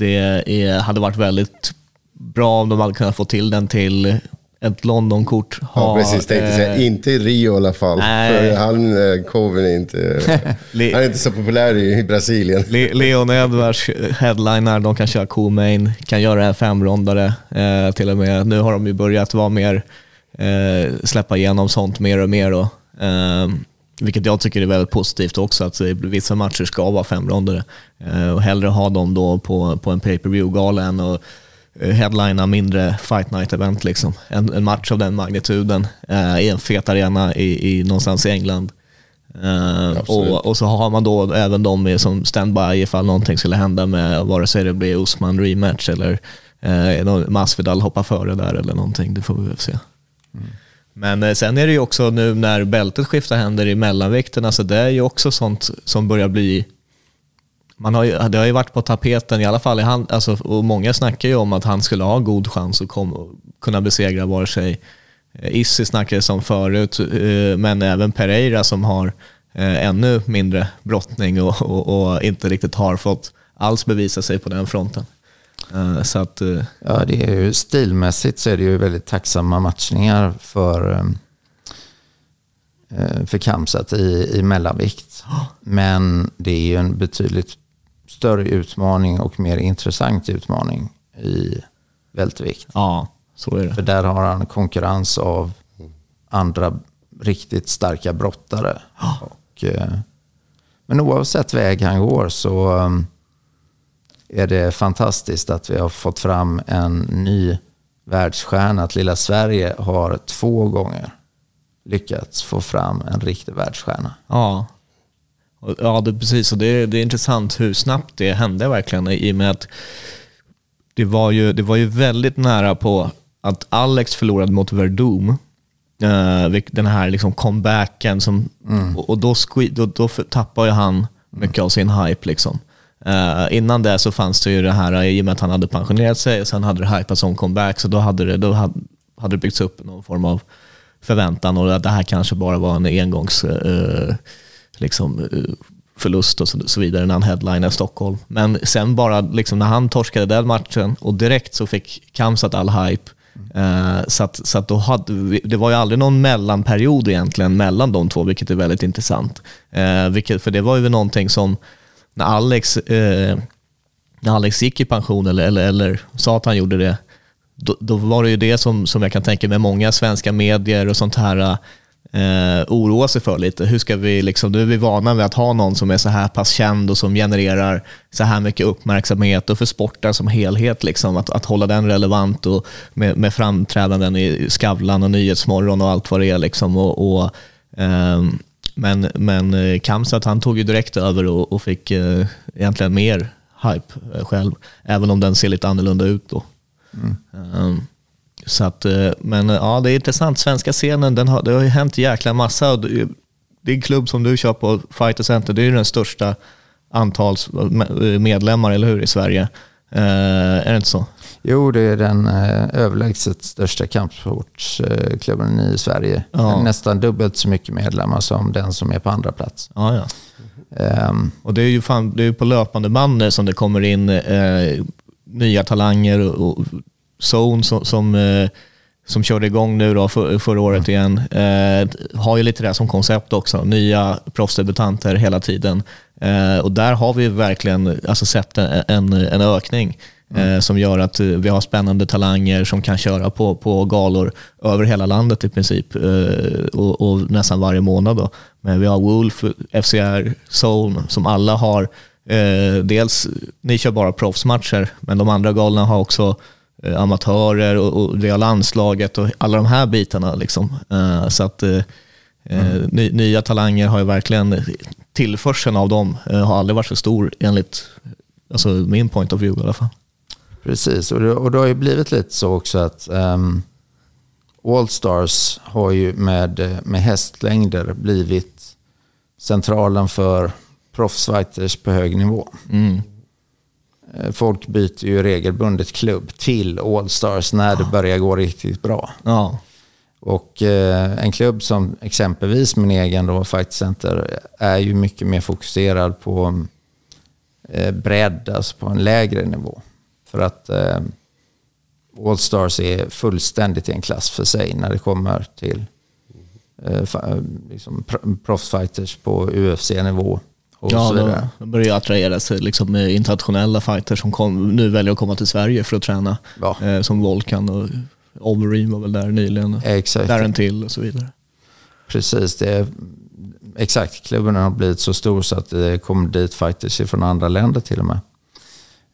det är, hade varit väldigt bra om de hade kunnat få till den till ett Londonkort. Ja, precis. Tänkte säga, eh, inte i Rio i alla fall. nej. För han, eh, Coven är inte, han är inte så populär i, Brasilien. Le- Leon Edwards headliner, de kan köra co-main, kan göra en femrondare eh, till och med. Nu har de ju börjat vara mer, eh, släppa igenom sånt mer och mer. Då. Eh, vilket jag tycker är väldigt positivt också, att vissa matcher ska vara femrondare. Eh, och hellre ha dem då på, på en pay-per-view-gala än att eh, headlina mindre fight night-event. Liksom. En, en match av den magnituden eh, i en fet arena i, i, någonstans i England. Absolut. och, och så har man då även de som standby ifall någonting skulle hända med vare sig det blir Usman rematch eller någon- Masvidal hoppar före där eller någonting. Det får vi väl se. Men eh, sen är det ju också nu när bältet skiftar händer i mellanvikten, alltså det är ju också sånt som börjar bli man har ju, det har ju varit på tapeten, i alla fall i hand, alltså, och många snackar ju om att han skulle ha god chans att kom, kunna besegra vare sig eh, Issi snackades om förut, eh, men även Pereira som har ännu mindre brottning och, och, och inte riktigt har fått alls bevisa sig på den fronten. Eh, Så att, eh, Ja, det är ju stilmässigt så är det ju väldigt tacksamma matchningar för, eh, för Kamsat i, i mellanvikt. Men det är ju en betydligt större utmaning och mer intressant utmaning i vältervikt. Ja, så är För det. där har han konkurrens av andra riktigt starka brottare. Och, men oavsett väg han går så är det fantastiskt att vi har fått fram en ny världsstjärna. Att lilla Sverige har två gånger lyckats få fram en riktig världsstjärna. Ja, ja det, precis. Och det, det är intressant hur snabbt det hände verkligen i och med att det var ju, det var ju väldigt nära på att Alex förlorade mot Verdum. Uh, den här liksom comebacken. Som, och, och då, då, då tappade ju han mycket av sin hype. Liksom. Uh, innan det så fanns det ju det här, i och med att han hade pensionerat sig, och sen hade det hypats om comeback, så då hade det, då hade, hade det byggts upp någon form av förväntan och att det här kanske bara var en engångs uh, liksom, uh, förlust och så, så vidare när han headlinade Stockholm. Men sen bara liksom, när han torskade den matchen och direkt så fick Kamsat all hype. Uh, så att, så att då hade vi, det var ju aldrig någon mellanperiod egentligen mellan de två, vilket är väldigt intressant. Uh, vilket, för det var ju någonting som när Alex, eh, när Alex gick i pension eller, eller, eller sa att han gjorde det, då, då var det ju det som, som jag kan tänka mig många svenska medier och sånt här eh, oroar sig för lite. Hur ska vi, liksom, nu är vi vana vid att ha någon som är så här pass känd och som genererar så här mycket uppmärksamhet och för sporten som helhet, liksom, att, att hålla den relevant och med, med framträdanden i Skavlan och Nyhetsmorgon och allt vad det är. Liksom, och, och, eh, men men eh, Kamsat han tog ju direkt över och, och fick eh, egentligen mer hype eh, själv, även om den ser lite annorlunda ut då. Ehm, så att, eh, men eh, ja, det är intressant. Svenska scenen, den har, det har ju hänt jäkla massa. Och det- Din klubb som du kör på, Fighter Center, det är ju den största antals me- medlemmar, eller hur, i Sverige. Eh, är det inte så? Jo, det är den eh, överlägset största kampsportsklubben i Sverige. Ja. Nästan dubbelt så mycket medlemmar som den som är på andra plats. Ja, ja. Ehm, Och det är ju fan, det är på löpande band som det kommer in eh, nya talanger och, och Zone som, som, eh, som körde igång nu då för, förra året igen. Eh, har ju lite det som koncept också. Nya proffsdebutanter hela tiden. Eh, och där har vi verkligen alltså, sett en, en, en ökning. Eh, som gör att eh, vi har spännande talanger som kan köra på, på galor över hela landet i princip. Eh, och, och nästan varje månad. Då. Men vi har Wolf, FCR, Soul som alla har dels, ni kör bara proffsmatcher, men de andra galorna har också amatörer och, och vi har landslaget och alla de här bitarna. Liksom. Så att ny, nya talanger har ju verkligen, tillförseln av dem har aldrig varit så stor enligt alltså min point of view i alla fall. Precis, och det, och det har ju blivit lite så också att um, Allstars har ju med, med hästlängder blivit centralen för proffsfighters på hög nivå. Eh, Folk byter ju regelbundet klubb till Allstars när det börjar gå riktigt bra. Ja, Och eh, en klubb som exempelvis min egen då, Fight Center, är ju mycket mer fokuserad på eh, bredd, alltså på en lägre nivå. För att eh, All Stars är fullständigt i en klass för sig när det kommer till eh, eh, liksom pr- proffsfighters på UFC-nivå och ja så vidare. då börjar ju attraheras liksom, med internationella fighters som kom, nu väljer att komma till Sverige för att träna. Ja. Eh, som Volkan och Overeem var väl där nyligen. Exakt. Darren Till och så vidare. Precis, det är, exakt. Klubben har blivit så stor så att det kommer dit fighters från andra länder till och med.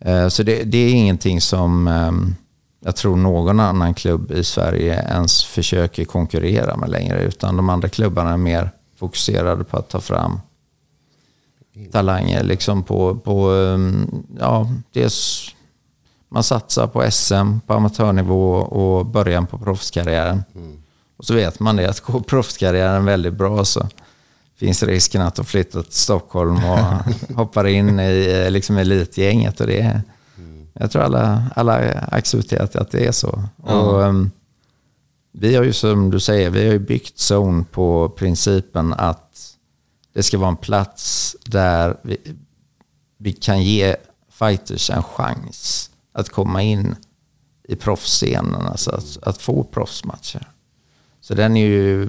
Eh, Så det, det är ingenting som ehm, jag tror någon annan klubb i Sverige ens försöker konkurrera med längre. Utan de andra klubbarna är mer fokuserade på att ta fram talanger. Liksom på, på ehm, ja, dels man satsar på SM på amatörnivå och början på proffskarriären. Och så vet man det, att går proffskarriären väldigt bra så finns risken att de flyttar till Stockholm och hoppar in i eh, liksom elitgänget. Och det är, Jag tror alla, alla accepterar att det är så. Och, ehm, vi har ju som du säger, vi har ju byggt Zone på principen att det ska vara en plats där vi, vi kan ge fighters en chans att komma in i proffsscenen, alltså att, att få proffsmatcher. Så den är ju...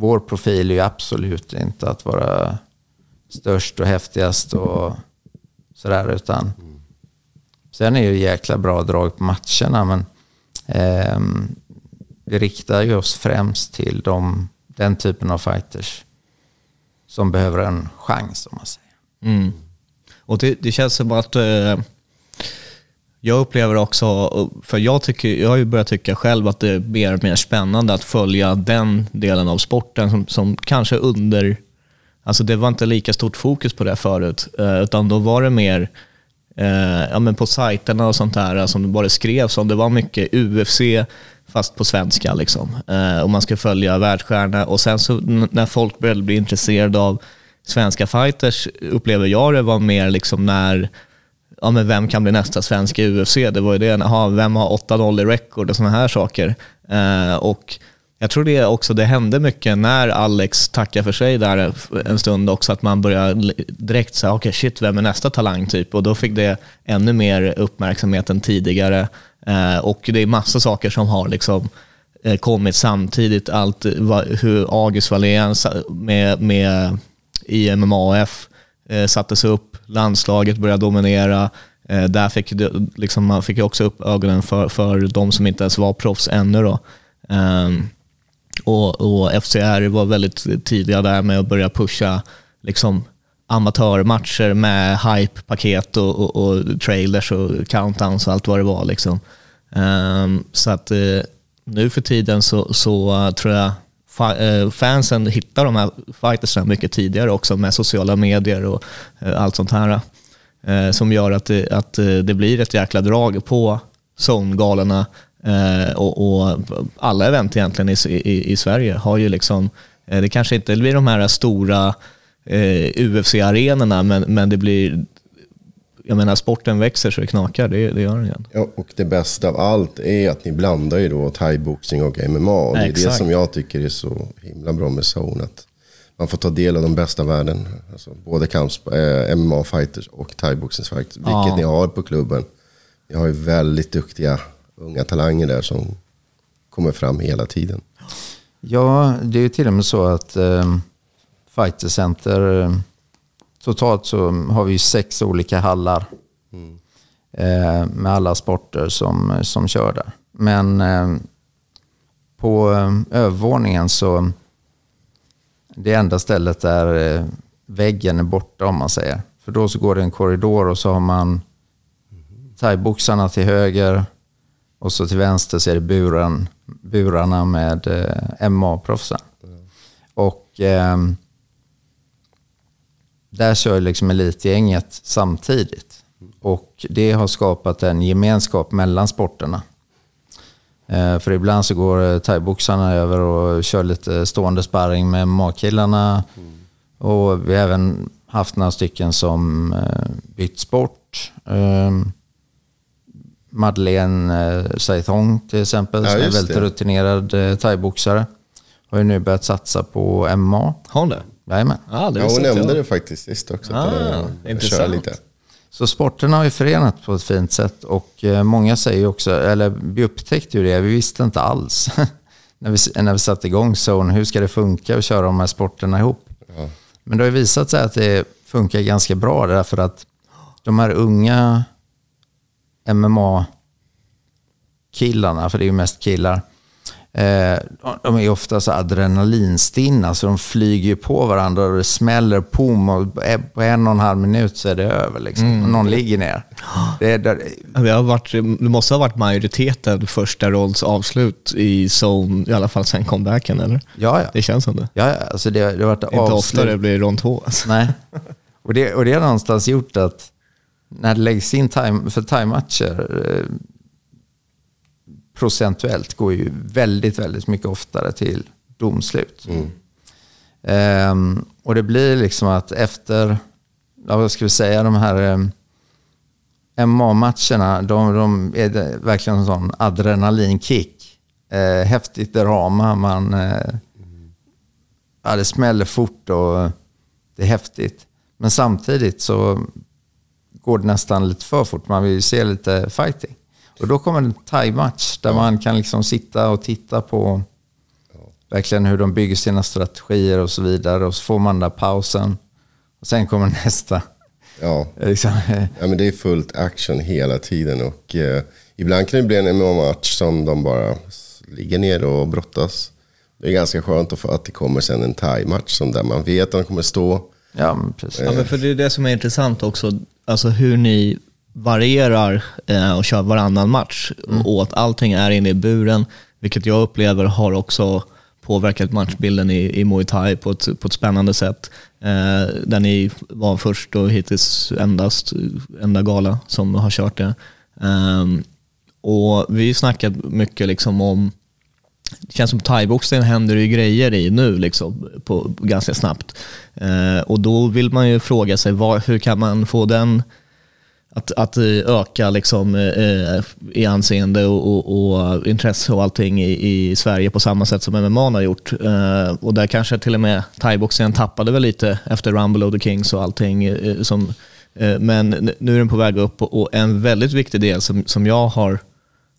Vår profil är ju absolut inte att vara störst och häftigast och sådär. Utan sen är det ju jäkla bra drag på matcherna. Men eh, vi riktar ju oss främst till de, den typen av fighters som behöver en chans om man säger. Mm. Och det, det känns som att eh, jag upplever också, för jag, tycker, jag har ju börjat tycka själv att det är mer och mer spännande att följa den delen av sporten som, som kanske under, alltså det var inte lika stort fokus på det förut, eh, utan då var det mer eh, ja, men på sajterna och sånt där som det bara skrevs om. Det var mycket UFC fast på svenska. Liksom. Eh, och man ska följa världsstjärnor. Och sen så när folk började bli intresserade av svenska fighters upplever jag det var mer liksom när ja, men vem kan bli nästa svensk i UFC? Det var ju det, aha, vem har 8-0 i record och sådana här saker. Eh, och jag tror det också, det hände mycket när Alex tackade för sig där en stund också, att man började direkt säga, okej shit, vem är nästa talang typ? Och då fick det ännu mer uppmärksamhet än tidigare. Eh, och det är massa saker som har liksom eh, kommit samtidigt. Allt eh, va, hur August Wallén med, med i MMAF eh, sattes upp, landslaget började dominera. Eh, där fick liksom, man fick också upp ögonen för, för de som inte ens var proffs ännu. Då. Ehm, och, och FCR var väldigt tidiga där med att börja pusha liksom, amatörmatcher med hype-paket och, och, och trailers och countdowns och allt vad det var. Liksom. Ehm, så att eh, nu för tiden så, så eh, tror jag Eh, fansen hittar de här fightersna mycket tidigare också med sociala medier och eh, allt sånt här. Eh, som gör att det, att det blir ett jäkla drag på Zone-galorna och, och alla event egentligen i, i, i Sverige har ju liksom, det kanske inte blir de här stora UFC-arenorna men, men det blir, jag menar sporten växer så det knakar, det, det gör den igen. Ja, och det bästa av allt är att ni blandar ju då thaiboxning och MMA. Och det är det som jag tycker är så himla bra med Zone. Att man får ta del av de bästa världen. Alltså, både eh, MMA-fighters och thaiboxningsfighters. Vilket Ja. ni har på klubben. Ni har ju väldigt duktiga unga talanger där som kommer fram hela tiden. Ja, det är ju till och med så att eh, Fighter Center, eh, totalt så har vi sex olika hallar eh, med alla sporter som, som kör där. Men eh, på eh, övervåningen så, det enda stället där väggen är borta om man säger. För då så går det en korridor och så har man thaiboxarna till höger och så till vänster så är det buren, burarna med eh, MMA-proffsen. Och där kör liksom elitgänget samtidigt. Och det har skapat en gemenskap mellan sporterna. Eh, för ibland så går thaiboxarna över och kör lite stående sparring med MMA-killarna. Och vi har även haft några stycken som eh, bytt sport. Ehm, Madeleine eh, Saithong till exempel, Ja, som är väldigt det. rutinerad thaiboxare. Har ju nu börjat satsa på MMA. Har hon det? Jajamän. Ja, det Ja, hon nämnde jag. det faktiskt sist också. Ah, var- intressant. köra lite. Så sporterna har ju förenat på ett fint sätt och eh, många säger ju också, eller vi upptäckte ju det, vi visste inte alls när, vi, när vi satte igång Zone, hur ska det funka att köra de här sporterna ihop? Men det har ju visat sig att det funkar ganska bra därför att de här unga MMA-killarna, för det är ju mest killar, de är ofta så adrenalinstinna så de flyger på varandra och det smäller pom och på en och en halv minut så är det över. Liksom. Och någon ligger ner. Det där, Vi har varit, det måste ha varit majoriteten första rolls avslut i zone, i alla fall sen comebacken eller? ja, ja. Det känns som det. ja, alltså det, det har varit Inte ofta avslut. det blir rond två. Alltså. Nej. Och det, och det har någonstans gjort att när det läggs in time, för time-matcher eh, procentuellt går ju väldigt, väldigt mycket oftare till domslut. Ehm, och det blir liksom att efter, vad ska vi säga, de här um, MMA-matcherna, de, de är verkligen en sån adrenalinkick. Eh, häftigt drama, man, eh, ja, det smäller fort och det är häftigt. Men samtidigt så går det nästan lite för fort. Man vill ju se lite fighting. Och då kommer en thai-match där man kan liksom sitta och titta på verkligen hur de bygger sina strategier och så vidare. Och så får man den där pausen. Och sen kommer nästa. Ja. Liksom, ja, men det är fullt action hela tiden. Och eh, ibland kan det bli en MMA-match som de bara ligger ner och brottas. Det är ganska skönt att, få, att det kommer sen en thai-match som där man vet att de kommer stå. ja, men precis. Ja, men för det är det som är intressant också, alltså hur ni varierar eh, och kör varannan match. Och att allting är inne i buren, vilket jag upplever har också påverkat matchbilden i, i Muay Thai på ett, på ett spännande sätt. Eh, där ni var först och hittills endast, enda gala som har kört det. Ehm, och vi snackat mycket liksom om det känns som thaiboxningen händer ju grejer i nu liksom, på, ganska snabbt. Eh, och då vill man ju fråga sig vad, hur kan man få den att, att öka liksom, eh, eh, i anseende och, och, och intresse och allting i, i Sverige på samma sätt som MMA har gjort. Eh, och där kanske till och med thaiboxningen tappade väl lite efter Rumble of the Kings och allting. Eh, som, eh, men nu är den på väg upp och, och en väldigt viktig del som, som jag har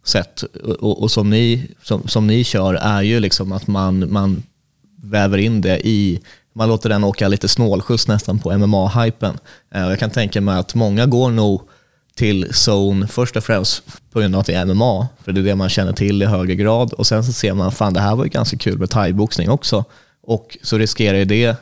sett och, och som, ni, som, som ni kör är ju liksom att man, man väver in det i, man låter den åka lite snålskjuts nästan på MMA-hypen. Eh, jag kan tänka mig att många går nog till zone först och främst på grund av att det är MMA, för det är det man känner till i högre grad. Och sen så ser man, fan det här var ju ganska kul med thaiboxning också. Och så riskerar ju det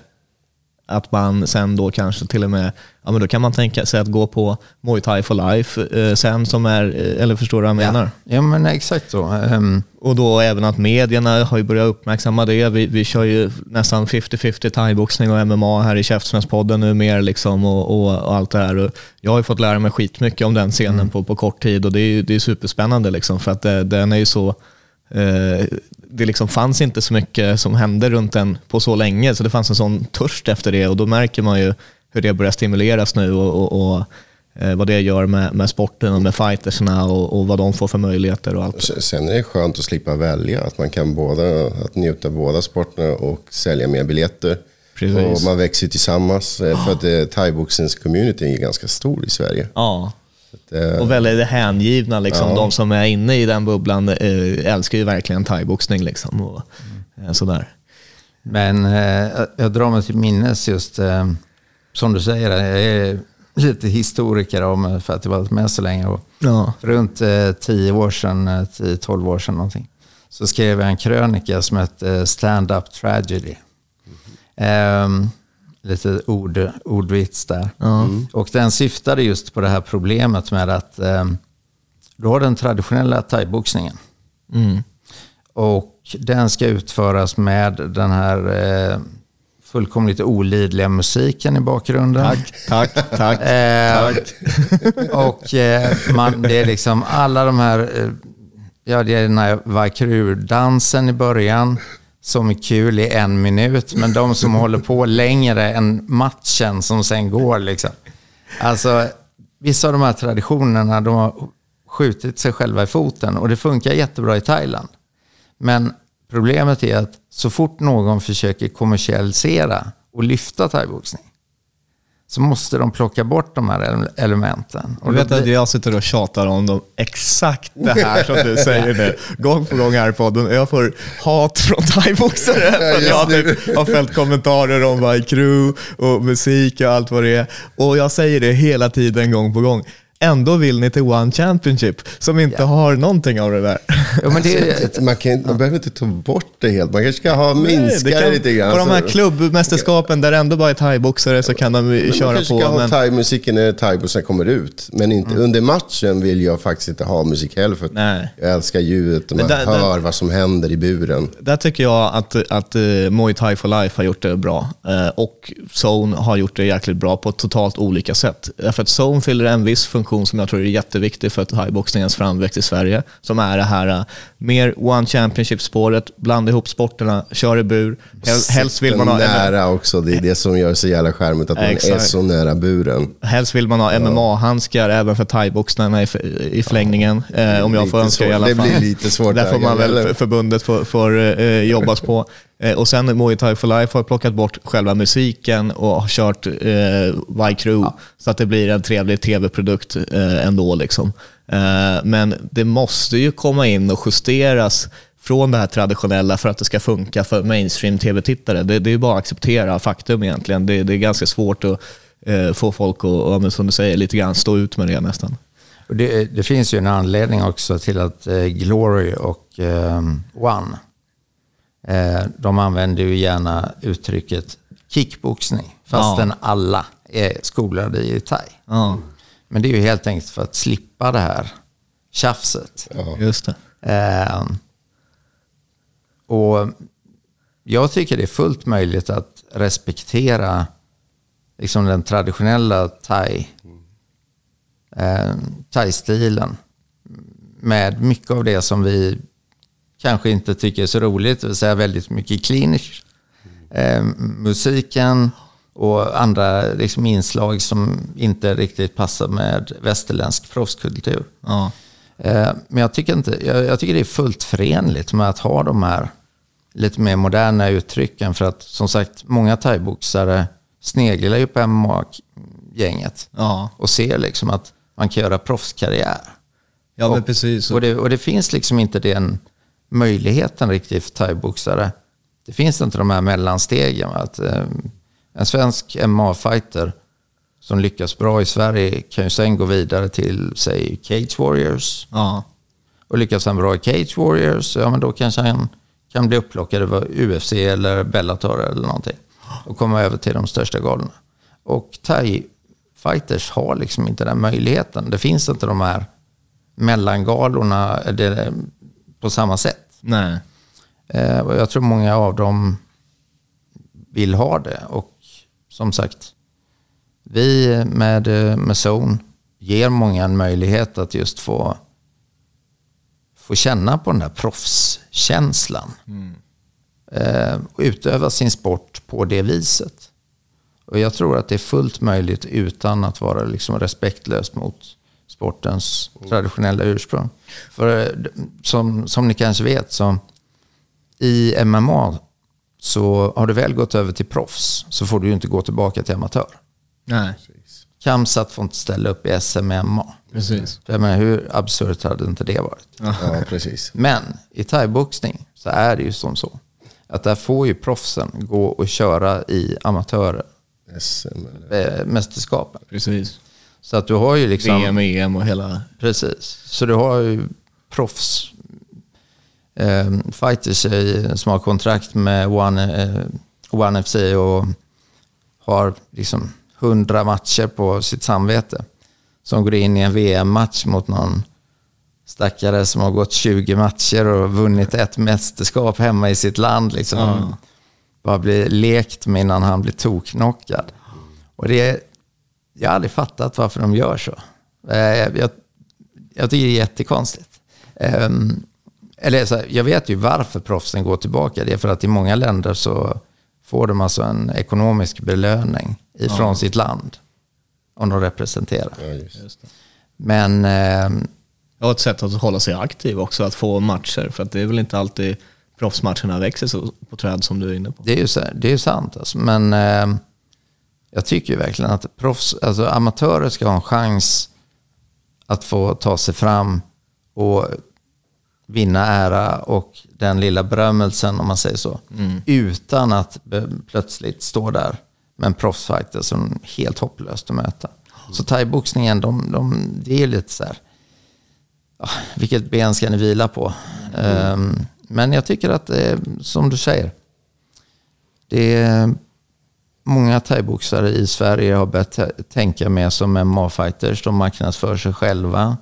att man sen då kanske till och med, ja men då kan man tänka sig att gå på Muay Thai for Life eh, sen som är, eh, eller förstår du vad jag menar? Ja, men exakt så. Ehm, Och då även att medierna har ju börjat uppmärksamma det. Vi, vi kör ju nästan 50-50 thaiboxning och MMA här i Käftsmällspodden nu mer liksom och, och, och allt det här. Och jag har ju fått lära mig skitmycket om den scenen på, på kort tid och det är ju det är superspännande liksom för att det, den är ju så eh, det liksom fanns inte så mycket som hände runt den på så länge, så det fanns en sån törst efter det och då märker man ju hur det börjar stimuleras nu och, och, och eh, vad det gör med, med sporten och med fightersna och, och vad de får för möjligheter och allt. Sen är det skönt att slippa välja. Att man kan båda, att njuta av båda sporterna och sälja mer biljetter. Precis. Och man växer tillsammans. eh, För att eh, thaiboxnings-communityn är ganska stor i Sverige. Ja, Eh, och väldigt hängivna. Liksom. Ja. De som är inne i den bubblan eh, älskar ju verkligen thaiboxning. Liksom, och, eh, sådär. Men eh, jag drar mig till minnes just, eh, som du säger, jag är lite historiker av mig för att jag varit med så länge. Och Ja. Runt eh, 10 år sedan, eh, 10-12 år sedan någonting, så skrev jag en krönika som hette Stand Up Tragedy. Ehm, lite ord, ordvits där. Och den syftade just på det här problemet med att ehm, du har den traditionella thaiboxningen. Mm. Och den ska utföras med den här eh, fullkomligt olidliga musiken i bakgrunden. Tack, tack, tack. Eh, och eh, man, det är liksom alla de här, eh, ja det är den här Vaikru-dansen i början som är kul i en minut, men de som håller på längre än matchen som sen går liksom. Alltså, vissa av de här traditionerna, de har skjutit sig själva i foten och det funkar jättebra i Thailand. Men problemet är att så fort någon försöker kommersialisera och lyfta thaiboxning så måste de plocka bort de här ele- elementen. Och då vet att jag sitter och tjatar om dem exakt det här som du säger nu. Gång på gång här i podden. Jag får hat från thaiboxare för att jag typ har följt kommentarer om My Crew och musik och allt vad det är. Och jag säger det hela tiden, gång på gång. Ändå vill ni till One Championship som inte har någonting av det där. Jo, men det, Alltså, man, kan, man behöver inte ta bort det helt. Man kanske ska ha minska det, kan- lite grann. På de här klubbmästerskapen där det ändå bara är thaiboxare så kan de Men man köra kanske på. ska ha Men, thai-musiken när thaiboxarna kommer ut. Men inte, under matchen vill jag faktiskt inte ha musik heller. För Nej. jag älskar ljudet och man där- hör där- vad som händer i buren. Där tycker jag att, att uh, Muay Thai for Life har gjort det bra. Eh, och Zone har gjort det jäkligt bra på totalt olika sätt. Därför att Zone fyller en viss funktion som jag tror är jätteviktig för thaiboxningens framväxt i Sverige. Som är det här uh, mer One Championship-spåret, blanda ihop sporterna, kör i bur. Hel, helst, vill man ha, nära också. Det är det som gör så jävla charmigt, att man är så nära buren. helst vill man ha MMA-handskar även för thaiboxarna i, i förlängningen. Eh, om jag får önska i svårt. alla Det fall. blir lite svårt Där får man väl eller? förbundet får, får eh, jobbas på. Eh, och sen Muay Thai for Life har plockat bort själva musiken och har kört eh, Y-Crew så att det blir en trevlig tv-produkt eh, ändå. Liksom. Eh, men det måste ju komma in och justeras från det här traditionella för att det ska funka för mainstream-tv-tittare. Det, det är bara att acceptera faktum egentligen. Det, det är ganska svårt att eh, få folk att, ja, men som du säger, lite grann stå ut med det nästan. Och det, det finns ju en anledning också till att eh, Glory och eh, One, de använder ju gärna uttrycket kickboxning, fastän alla är skolade i thai. Ja, Men det är ju helt enkelt för att slippa det här tjafset. just det. Eh, och jag tycker det är fullt möjligt att respektera liksom den traditionella thai, eh, thai-stilen med mycket av det som vi kanske inte tycker är så roligt, det vill säga väldigt mycket klinisk. Eh, musiken och andra liksom inslag som inte riktigt passar med västerländsk proffskultur. Ja. Eh, Men jag tycker, inte, jag, jag tycker det är fullt förenligt med att ha de här lite mer moderna uttrycken. För att som sagt, många thaiboxare sneglar ju på MMA-gänget Ja. och ser liksom att man kan göra proffskarriär. Ja, men och, precis. Och det, och det finns liksom inte den möjligheten riktigt för thaiboxare. Det finns inte de här mellanstegen. Att, eh, en svensk MMA-fighter som lyckas bra i Sverige kan ju sen gå vidare till, säg, Cage Warriors. Ja. Och lyckas han bra i Cage Warriors, ja men då kanske han kan bli upplockad över UFC eller Bellator eller någonting. Och komma över till de största galorna. Och thai-fighters har liksom inte den möjligheten. Det finns inte de här mellangalorna det, på samma sätt. Nej. Eh, jag tror många av dem vill ha det. Och som sagt, vi med, eh, med Zone ger många en möjlighet att just få, få känna på den där proffskänslan. Eh, och utöva sin sport på det viset. Och jag tror att det är fullt möjligt utan att vara liksom respektlöst mot sportens traditionella ursprung. För eh, som, som ni kanske vet så i MMA så har du väl gått över till proffs så får du ju inte gå tillbaka till amatör. Nej, Kamsat får inte ställa upp i SM i MMA. precis. Jag menar, hur absurt hade inte det varit? Ja, precis. Men i thaiboxning så är det ju som så. Att där får ju proffsen gå och köra i amatörmästerskapen. SM eller... precis. Så att du har ju liksom... VM, EM och hela... Precis. Så du har ju proffs eh, fighters i, som har kontrakt med One, eh, One FC och har liksom hundra matcher på sitt samvete. Som går in i en VM-match mot någon stackare som har gått 20 matcher och vunnit ett mästerskap hemma i sitt land. Liksom. Bara blir lekt med innan han blir toknockad. Och det är, jag har aldrig fattat varför de gör så. Eh, Jag, jag, jag tycker det är jättekonstigt. Ehm, eller så här, jag vet ju varför proffsen går tillbaka. Det är för att i många länder så får de alltså en ekonomisk belöning ifrån sitt land. Om de representerar. Ja, just. Men ehm, Ja, ett sätt att hålla sig aktiv också, att få matcher. För att det är väl inte alltid proffsmatcherna växer så på träd som du är inne på. det är ju, så, det är sant. Alltså. Men ehm, jag tycker ju verkligen att proffs, alltså amatörer ska ha en chans att få ta sig fram och vinna ära och den lilla berömmelsen, om man säger så. Utan att plötsligt stå där med en proffsfighter som är helt hopplöst att möta. Så thaiboxningen, de, de, det är lite så här, vilket ben ska ni vila på? Ehm, men jag tycker att, det är, som du säger, det är många thaiboxare i Sverige har börjat tänka mer som MMA-fighters. De marknadsför sig själva.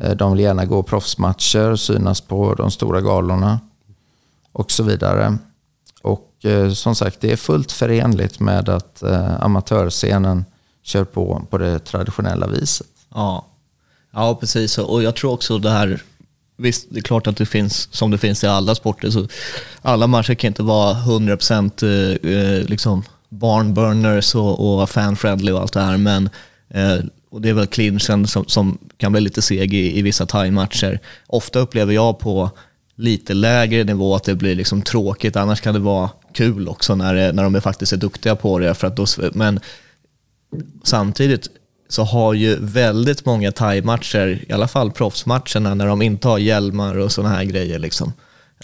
Eh, de vill gärna gå proffsmatcher, synas på de stora galorna och så vidare. Och eh, som sagt, det är fullt förenligt med att eh, amatörscenen kör på på det traditionella viset. Ja. ja, precis. Och jag tror också det här, visst det är klart att det finns, som det finns i alla sporter, så alla matcher kan inte vara 100% eh, eh, liksom barnburners och, och fan-friendly och allt det här, men eh, och det är väl clinchen som, som kan bli lite seg i, i vissa thai-matcher. Ofta upplever jag på lite lägre nivå att det blir liksom tråkigt, annars kan det vara kul också när, det, när de är faktiskt är duktiga på det. För att då, men samtidigt så har ju väldigt många thai-matcher, i alla fall proffsmatcherna, när de inte har hjälmar och sådana här grejer, liksom,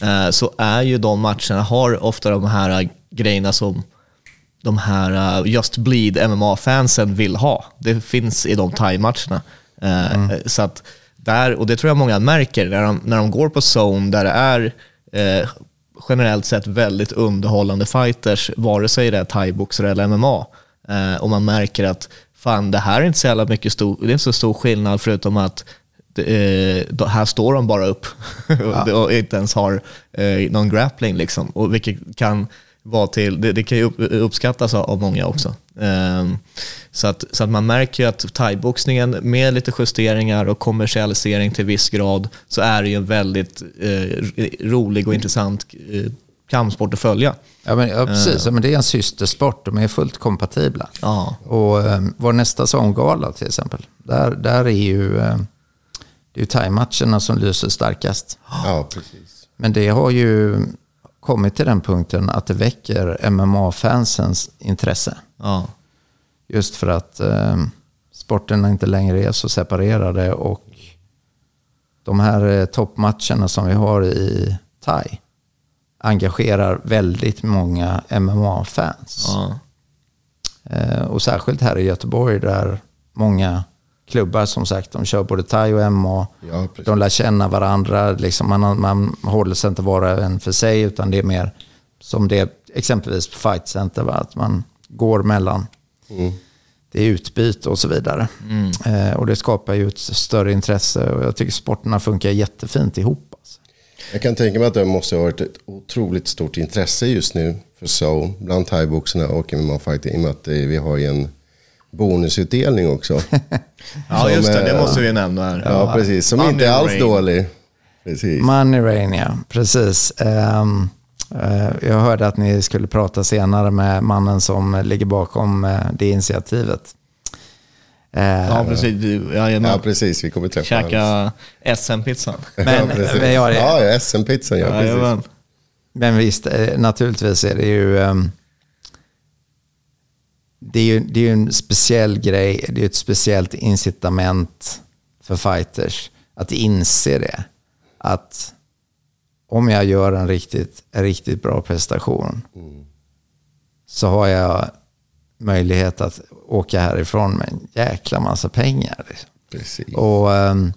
eh, så är ju de matcherna, har ofta de här grejerna som de här uh, Just Bleed MMA-fansen vill ha. Det finns i de thai-matcherna. Eh, Så att där, och det tror jag många märker när de, när de går på zone där det är eh, generellt sett väldigt underhållande fighters, vare sig det är thaiboxare eller MMA. Eh, och man märker att fan, det här är inte så jävla mycket stor, det är inte så stor skillnad förutom att eh, då- här står de bara upp och inte ens har eh, någon grappling. Liksom. Och vilket kan vara till, det, det kan ju upp, uppskattas av, många också. Ehm, så, att, så att man märker ju att thaiboxningen med lite justeringar och kommersialisering till viss grad så är det ju en väldigt eh, rolig och intressant eh, kampsport att följa. Ja, men, ja, precis. Ja, men det är en systersport. De är fullt kompatibla. Ja. Och eh, vår nästa sånggala till exempel, där, där är ju, eh, det är ju thai-matcherna som lyser starkast. Ja, precis. Men det har ju kommit till den punkten att det väcker MMA-fansens intresse. Ja. Just för att eh, sporterna inte längre är så separerade och de här eh, toppmatcherna som vi har i Thai engagerar väldigt många MMA-fans. Ja. Eh, och särskilt här i Göteborg där många klubbar som sagt, de kör både thai och MMA. Ja, de lär känna varandra. Liksom man, man håller sig inte bara en för sig utan det är mer som det exempelvis på Fight Center. Va? Att man går mellan. Det är utbyte och så vidare. Eh, och det skapar ju ett större intresse och jag tycker sporterna funkar jättefint ihop. Alltså. Jag kan tänka mig att det måste ha varit ett otroligt stort intresse just nu för zone bland thaiboxarna och MMA fighting i och med att vi har en bonusutdelning också. ja, Som, just det. Det eh, måste vi nämna här. Ja, precis. Som Money inte är alls Rain. dålig. Precis. Money Rain, ja. Precis. Ehm, eh, jag hörde att ni skulle prata senare med mannen som ligger bakom eh, det initiativet. Eh, Ja, precis. Jajamän. Ja, precis. Vi kommer träffa honom. Käka SM-pizzan. Men, ja, precis. men, jag, ja, ja, SM-pizzan, ja, precis. Jajamän. men visst, naturligtvis är det ju... ehm, det är ju, det är en speciell grej, det är ett speciellt incitament för fighters att inse det. Att om jag gör en riktigt, en riktigt bra prestation så har jag möjlighet att åka härifrån med en jäkla massa pengar. Liksom. precis. Och um,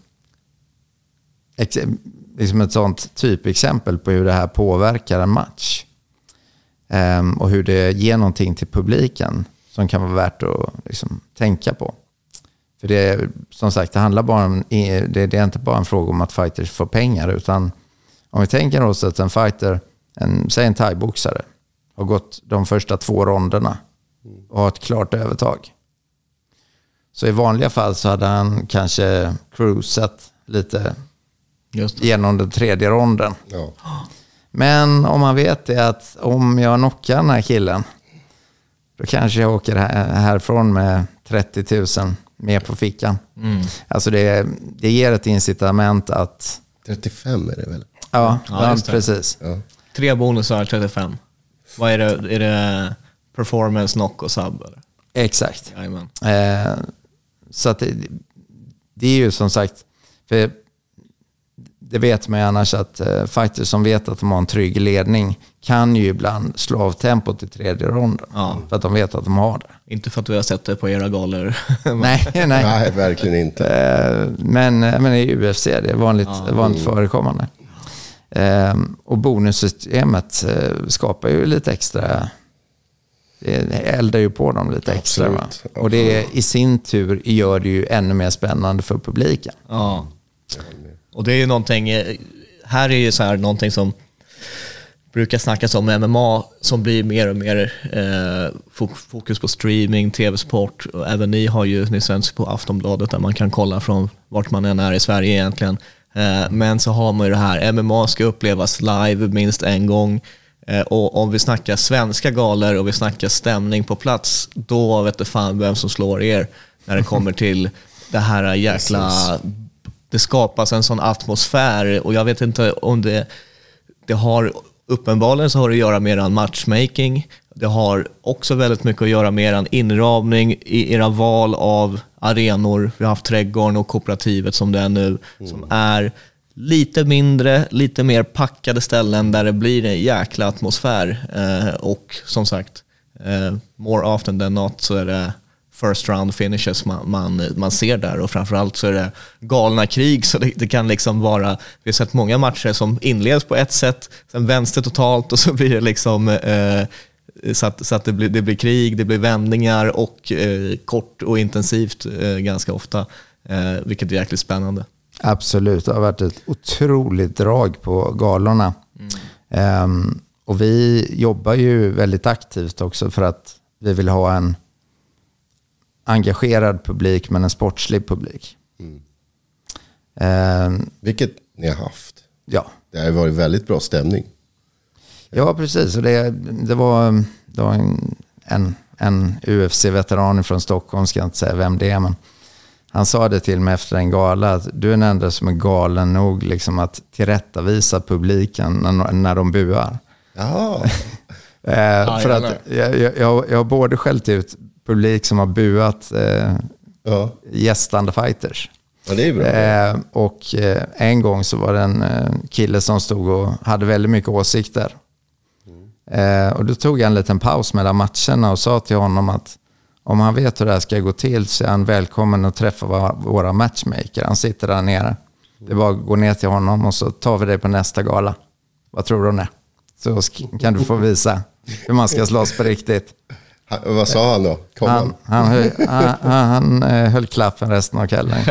ex- liksom ett sånt typexempel på hur det här påverkar en match. Ehm, och hur det ger någonting till publiken som kan vara värt att liksom, tänka på. För det är, som sagt, det handlar bara om, det, det är inte bara en fråga om att fighters får pengar, utan om vi tänker oss att en fighter, en, säg en thaiboxare, har gått de första två ronderna och har ett klart övertag. Så i vanliga fall så hade han kanske cruisat lite genom den tredje ronden. Ja. Men om man vet det att om jag knockar den här killen, då kanske jag åker här- härifrån med 30 000 mer på fickan. Alltså det, det ger ett incitament att, 35 är det väl? ja, Ja, precis. Ja. Tre bonusar, 35. Vad är det? Är det performance, knock och sub? Eller? Exakt. Eh, så att det, det är ju som sagt, för det vet man ju annars att eh, fighters som vet att de har en trygg ledning kan ju ibland slå av tempot i tredje ronden. Ja. För att de vet att de har det. Inte för att vi har sett det på era galor. nej, nej. Nej, verkligen inte. Eh, Men, eh, men i UFC det är vanligt, vanligt förekommande. Eh, och bonussystemet eh, skapar ju lite extra, det eldar ju på dem lite extra. Va? Och det i sin tur gör det ju ännu mer spännande för publiken. Ja. Och det är ju någonting, eh, här är ju så här någonting som brukar snackas om MMA som blir mer och mer eh, fok- fokus på streaming, tv-sport och även ni har ju, ni sänds på Aftonbladet där man kan kolla från vart man än är i Sverige egentligen. Eh, men så har man ju det här, MMA ska upplevas live minst en gång. Eh, och om vi snackar svenska galor och vi snackar stämning på plats, då vet du fan vem som slår er när det kommer till det här jäkla det skapas en sån atmosfär och jag vet inte om det, det har, uppenbarligen så har det att göra med eran matchmaking. Det har också väldigt mycket att göra med eran inramning i era val av arenor. Vi har haft Trädgården och kooperativet som det är nu, som är lite mindre, lite mer packade ställen där det blir en jäkla atmosfär. Eh, och som sagt, eh, more often than not så är det first round finishes man, man, man ser där och framförallt så är det galna krig så det, det kan liksom vara, vi har sett många matcher som inleds på ett sätt, sen vänds det totalt och så blir det liksom eh, så att, så att det, blir, det blir krig, det blir vändningar och eh, kort och intensivt eh, ganska ofta, eh, vilket är jäkligt spännande. Absolut, det har varit ett otroligt drag på galorna. Ehm, och vi jobbar ju väldigt aktivt också för att vi vill ha en engagerad publik men en sportslig publik. Ehm, Vilket ni har haft. ja. Det har varit väldigt bra stämning. ja, precis. Och det, det var, det var en, en, en UFC-veteran från Stockholm, ska jag inte säga vem det är, men han sa det till mig efter en gala att du är den enda som är galen nog liksom att tillrättavisa publiken när, när de buar. Jaha. Eh, för att jag, jag, jag, jag har både skällt ut publik som har buat eh, Ja, gästande fighters. ja det är bra. Eh, och eh, en gång så var det en eh, kille som stod och hade väldigt mycket åsikter. Eh, och då tog jag en liten paus mellan matcherna och sa till honom att om han vet hur det här ska gå till så är han välkommen att träffa våra, matchmaker. Han sitter där nere. Det är bara att gå ner till honom och så tar vi det på nästa gala. Vad tror du om det? Så kan du få visa hur man ska slåss på riktigt. Vad sa han då? Kom Han, han? han, höll, han, han, eh, höll klaffen resten av kvällen.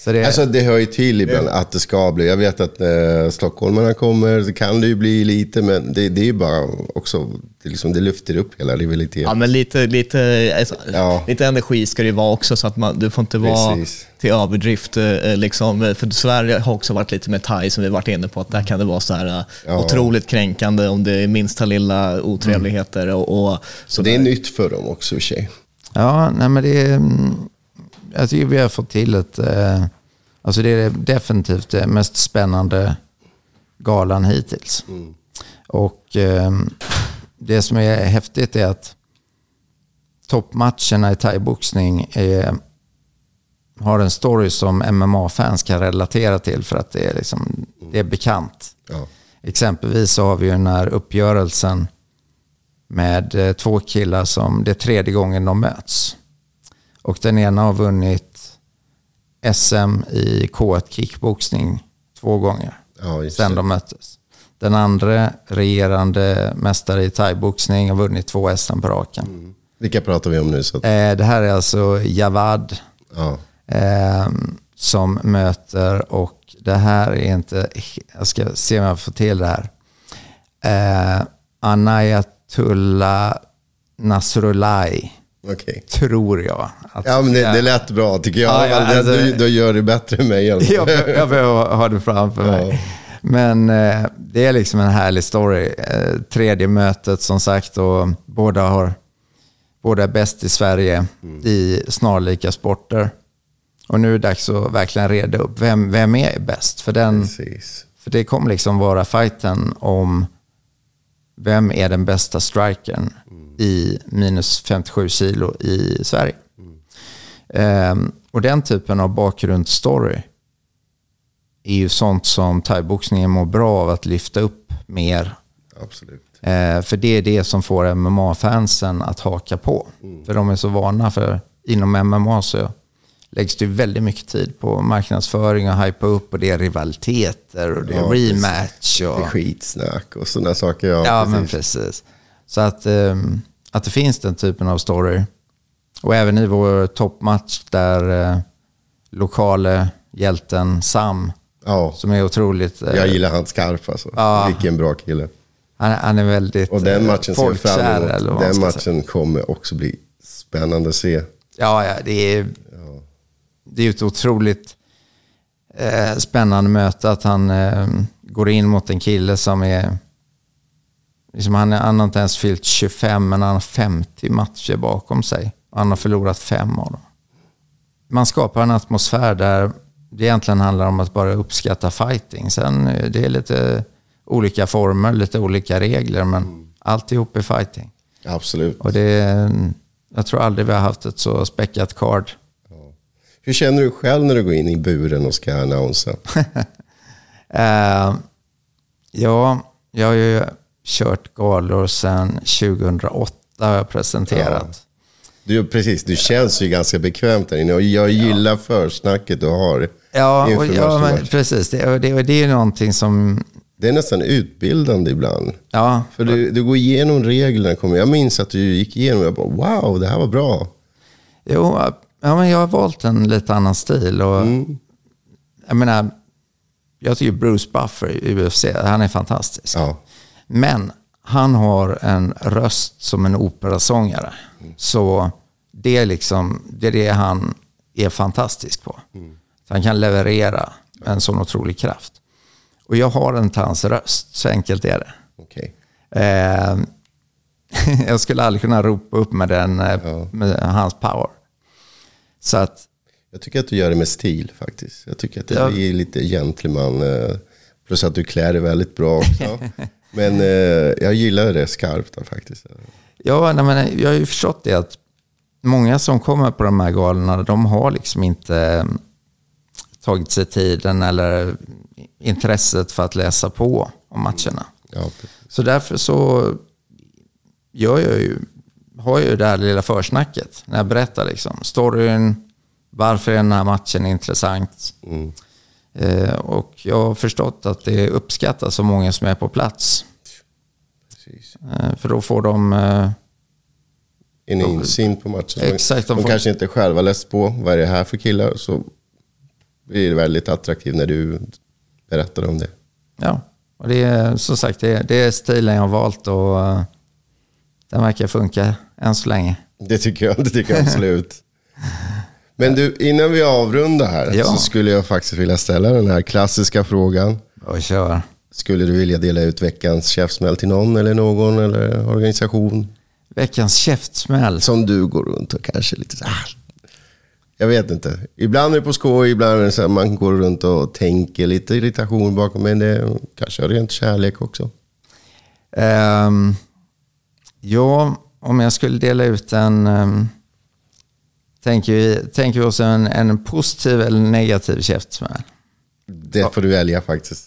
Eh, så det, Alltså det hör ju till ibland att det ska bli. Jag vet att när stockholmarna kommer så kan det ju bli lite, men det, det är ju bara också, det, liksom, det lyfter upp hela rivaliteten. Ja, men lite, lite, alltså, Ja. lite energi ska det ju vara också, så att man, du får inte vara Precis. till överdrift. eh, Liksom. För Sverige har också varit lite med thai, som vi varit inne på, att där kan det vara så här eh, Ja. otroligt kränkande om det är minsta lilla otrevligheter. Och, och, så det är nytt för dem också i och för sig. Ja, nej men det är... mm, Jag tycker vi har fått till ett... Eh, alltså det är definitivt det mest spännande galan hittills. Och eh, det som är häftigt är att toppmatcherna i thaiboxning har en story som MMA-fans kan relatera till för att det är, liksom, det är bekant. Ja. Exempelvis så har vi ju den här uppgörelsen med eh, två killar som det är tredje gången de möts. Och den ena har vunnit SM i K1 kickboxning två gånger Ja, sen de möttes. Den andra regerande mästare i thaiboxning har vunnit två SM på raken. Vilka pratar vi om nu? Så att, Eh, det här är alltså Javad ja. eh, som möter och det här är inte, jag ska se om jag får till det här. Eh, Anayatullah Nasrullahi, Okej. tror jag. Att, Ja, men det, det lät bra tycker jag. Ja, ja, Det- alltså- du, du gör det bättre än mig. jag, jag behöver ha det framför mig. Men eh, det är liksom en härlig story. Eh, tredje mötet som sagt och båda, har, båda är bäst i Sverige i snarlika sporter. Och nu är det dags att verkligen reda upp vem, vem är bäst. För, den, Precis. för det kommer liksom vara fighten om vem är den bästa strikern i minus 57 kilo i Sverige. Ehm, och den typen av bakgrundsstory är ju sånt som thaiboxningen mår bra av att lyfta upp mer. Absolut. Eh, för det är det som får MMA-fansen att haka på. För de är så vana för inom MMA så läggs det väldigt mycket tid på marknadsföring och hypa upp och det är rivaliteter och det är Ja, rematch. Det är Och, skitsnack och sådana saker. Ja, ja, precis. men precis. Så att, ehm, att det finns den typen av story. Och även i vår toppmatch där eh, lokale hjälten Sam, Ja, som är otroligt... eh, jag gillar han skarp alltså. Ja. Vilken bra kille. han, han är väldigt Och den eh, matchen ser fram emot. Den ska säga. matchen kommer också bli spännande att se. Ja, ja, det är, det är ett otroligt eh, spännande möte att han eh, går in mot en kille som är... Liksom han, är, han har inte ens fyllt 25, men han har 50 matcher bakom sig. Han har förlorat fem av dem. Man skapar en atmosfär där det egentligen handlar om att bara uppskatta fighting. Sen eh, det är lite olika former, lite olika regler, men alltihop är fighting. Absolut. Och det, jag tror aldrig vi har haft ett så späckat card. Hur känner du själv när du går in i buren och ska annonsa? Eh, ja, jag har ju kört galor sedan 2008 har jag presenterat. Du, precis, du känns ju ganska bekvämt där inne och jag gillar försnacket du har. Ja, och, ja men, precis. Det, det, det är ju någonting som... Det är nästan utbildande ibland. Ja, För du, du går igenom reglerna. kommer- Jag minns att du gick igenom och jag bara wow, det här var bra. jo, ja, men jag har valt en lite annan stil. Och, Jag menar, jag tycker Bruce Buffer i UFC, han är fantastisk. Ja, Men han har en röst som en operasångare. Så det är, liksom, det är det han är fantastisk på. Så han kan leverera med en sån otrolig kraft. Och jag har inte hans röst, så enkelt är det. okej. Eh, jag skulle aldrig kunna ropa upp med, den, eh, med hans power. Så att, Jag tycker att du gör det med stil faktiskt. Jag tycker att det Ja. är lite gentleman. eh, Plus att du klär dig väldigt bra också. Men eh, jag gillar det skarpt faktiskt. ja, nej, men jag har ju förstått det att många som kommer på de här galorna, de har liksom inte eh, tagit sig tiden eller intresset för att läsa på om matcherna. Ja, precis. Så därför så gör jag ju, har jag ju det här lilla försnacket när jag berättar liksom. storyn, varför är den här matchen intressant? Eh, och jag har förstått att det uppskattas så många som är på plats. precis. Eh, för då får de... Eh, En insyn på matchen. Exakt, de De, får- kanske inte själva läst på vad är det här för killar. Så blir det väldigt attraktivt när du berättar om det. ja, och det är som sagt, det är, det är stilen jag har valt och eh, den verkar funka än så länge. Det tycker jag, det tycker jag absolut. Men du, innan vi avrundar här Ja. så skulle jag faktiskt vilja ställa den här klassiska frågan. Och kör. Skulle du vilja dela ut veckans käftsmäll till någon eller någon eller organisation? Veckans käftsmäll. Som du går runt och kanske lite så här. Jag vet inte. Ibland är det på skoj, ibland är det så här, man går runt och tänker lite irritation bakom. Men det är kanske är rent kärlek också. Ehm, ja, om jag skulle dela ut en... Um, tänker, vi, tänker vi oss en, en positiv eller negativ käftsmäll? Det får du välja faktiskt.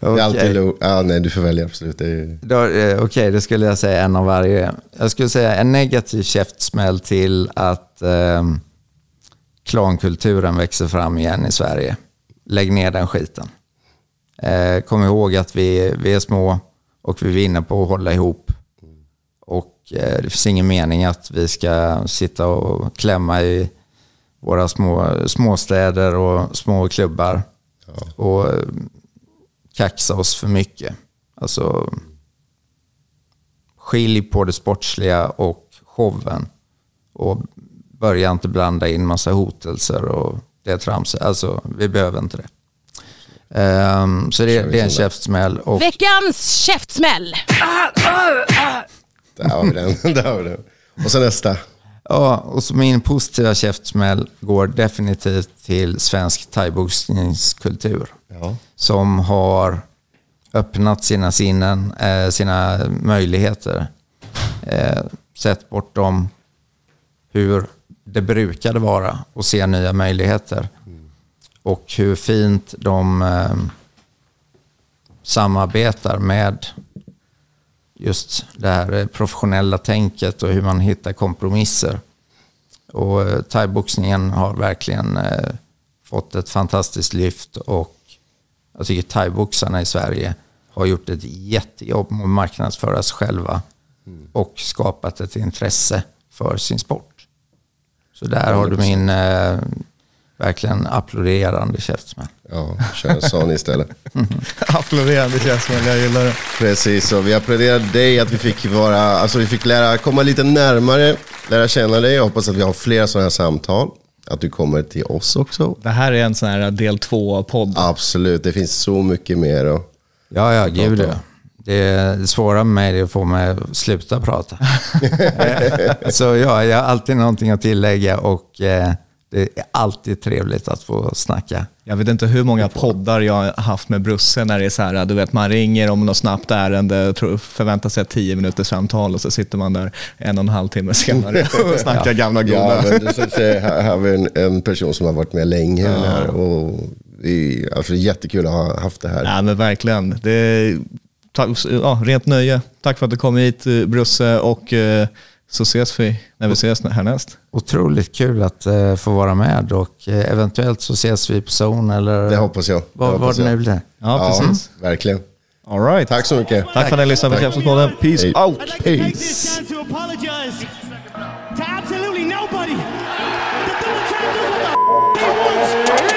Det är alltid ja, nej, du får välja absolut. Då, eh, Okej, då skulle jag säga en av varje. Jag skulle säga en negativ käftsmäll till att um, klankulturen växer fram igen i Sverige. Lägg ner den skiten. Eh, kom ihåg att vi, vi är små och vi vinner på att hålla ihop. Och eh, det finns ingen mening att vi ska sitta och klämma i våra små, småstäder och små klubbar. Och eh, kaxa oss för mycket. Alltså, skilj på det sportsliga och showen. Och börja inte blanda in massa hotelser och det tramset. Alltså, vi behöver inte det. Ehm, så det, det är en käftsmäll. Och, Veckans käftsmäll! Där har vi den. Där har vi den. Och så nästa. ja, och så min positiva käftsmäll går definitivt till svensk thaiboxningskultur. Ja. som har öppnat sina sinnen, eh, sina möjligheter. Eh, sett bortom hur det brukade vara och se nya möjligheter. Och hur fint de eh, samarbetar med just det här eh, professionella tänket och hur man hittar kompromisser. Och eh, thaiboxningen har verkligen eh, fått ett fantastiskt lyft och jag tycker thaiboxarna i Sverige har gjort ett jättejobb med att marknadsföra sig själva och skapat ett intresse för sin sport. Så där har du min verkligen applåderande käftsmäll. Ja, kör en sån istället. Applåderande käftsmäll, jag gillar det. Precis, och vi applåderar dig att vi fick vara, alltså vi fick lära, komma lite närmare, lära känna dig. Jag hoppas att vi har fler sådana här samtal. Att du kommer till oss också. Det här är en sån här del två-podd. Absolut, det finns så mycket mer. Och, Ja, ja, gud ja. Det svåra med mig är att få mig att sluta prata. Så ja, jag har alltid någonting att tillägga och eh, Det är alltid trevligt att få snacka. Jag vet inte hur många poddar jag har haft med Brusse när det är så här, du vet man ringer om något snabbt ärende, förväntar sig ett tio minuters samtal och så sitter man där en och en halv timme senare och snackar gamla Ja, goda. men det, är så att säga, här har vi en, en person som har varit med länge. Här, och det är alltså, jättekul att ha haft det här. Ja men verkligen. Det är, ta, ja, rent nöje. Tack för att du kom hit eh, Brusse och eh, så ses vi när vi ses härnäst. Otroligt kul att eh, få vara med och eh, eventuellt så ses vi på zone eller Det hoppas jag. Det vad, hoppas vad det nu blir. Ja, precis. Verkligen. All right. Tack så mycket. Tack för att ni lyssnade på Käftsmällspodden. Peace Hej. out. Like Peace. to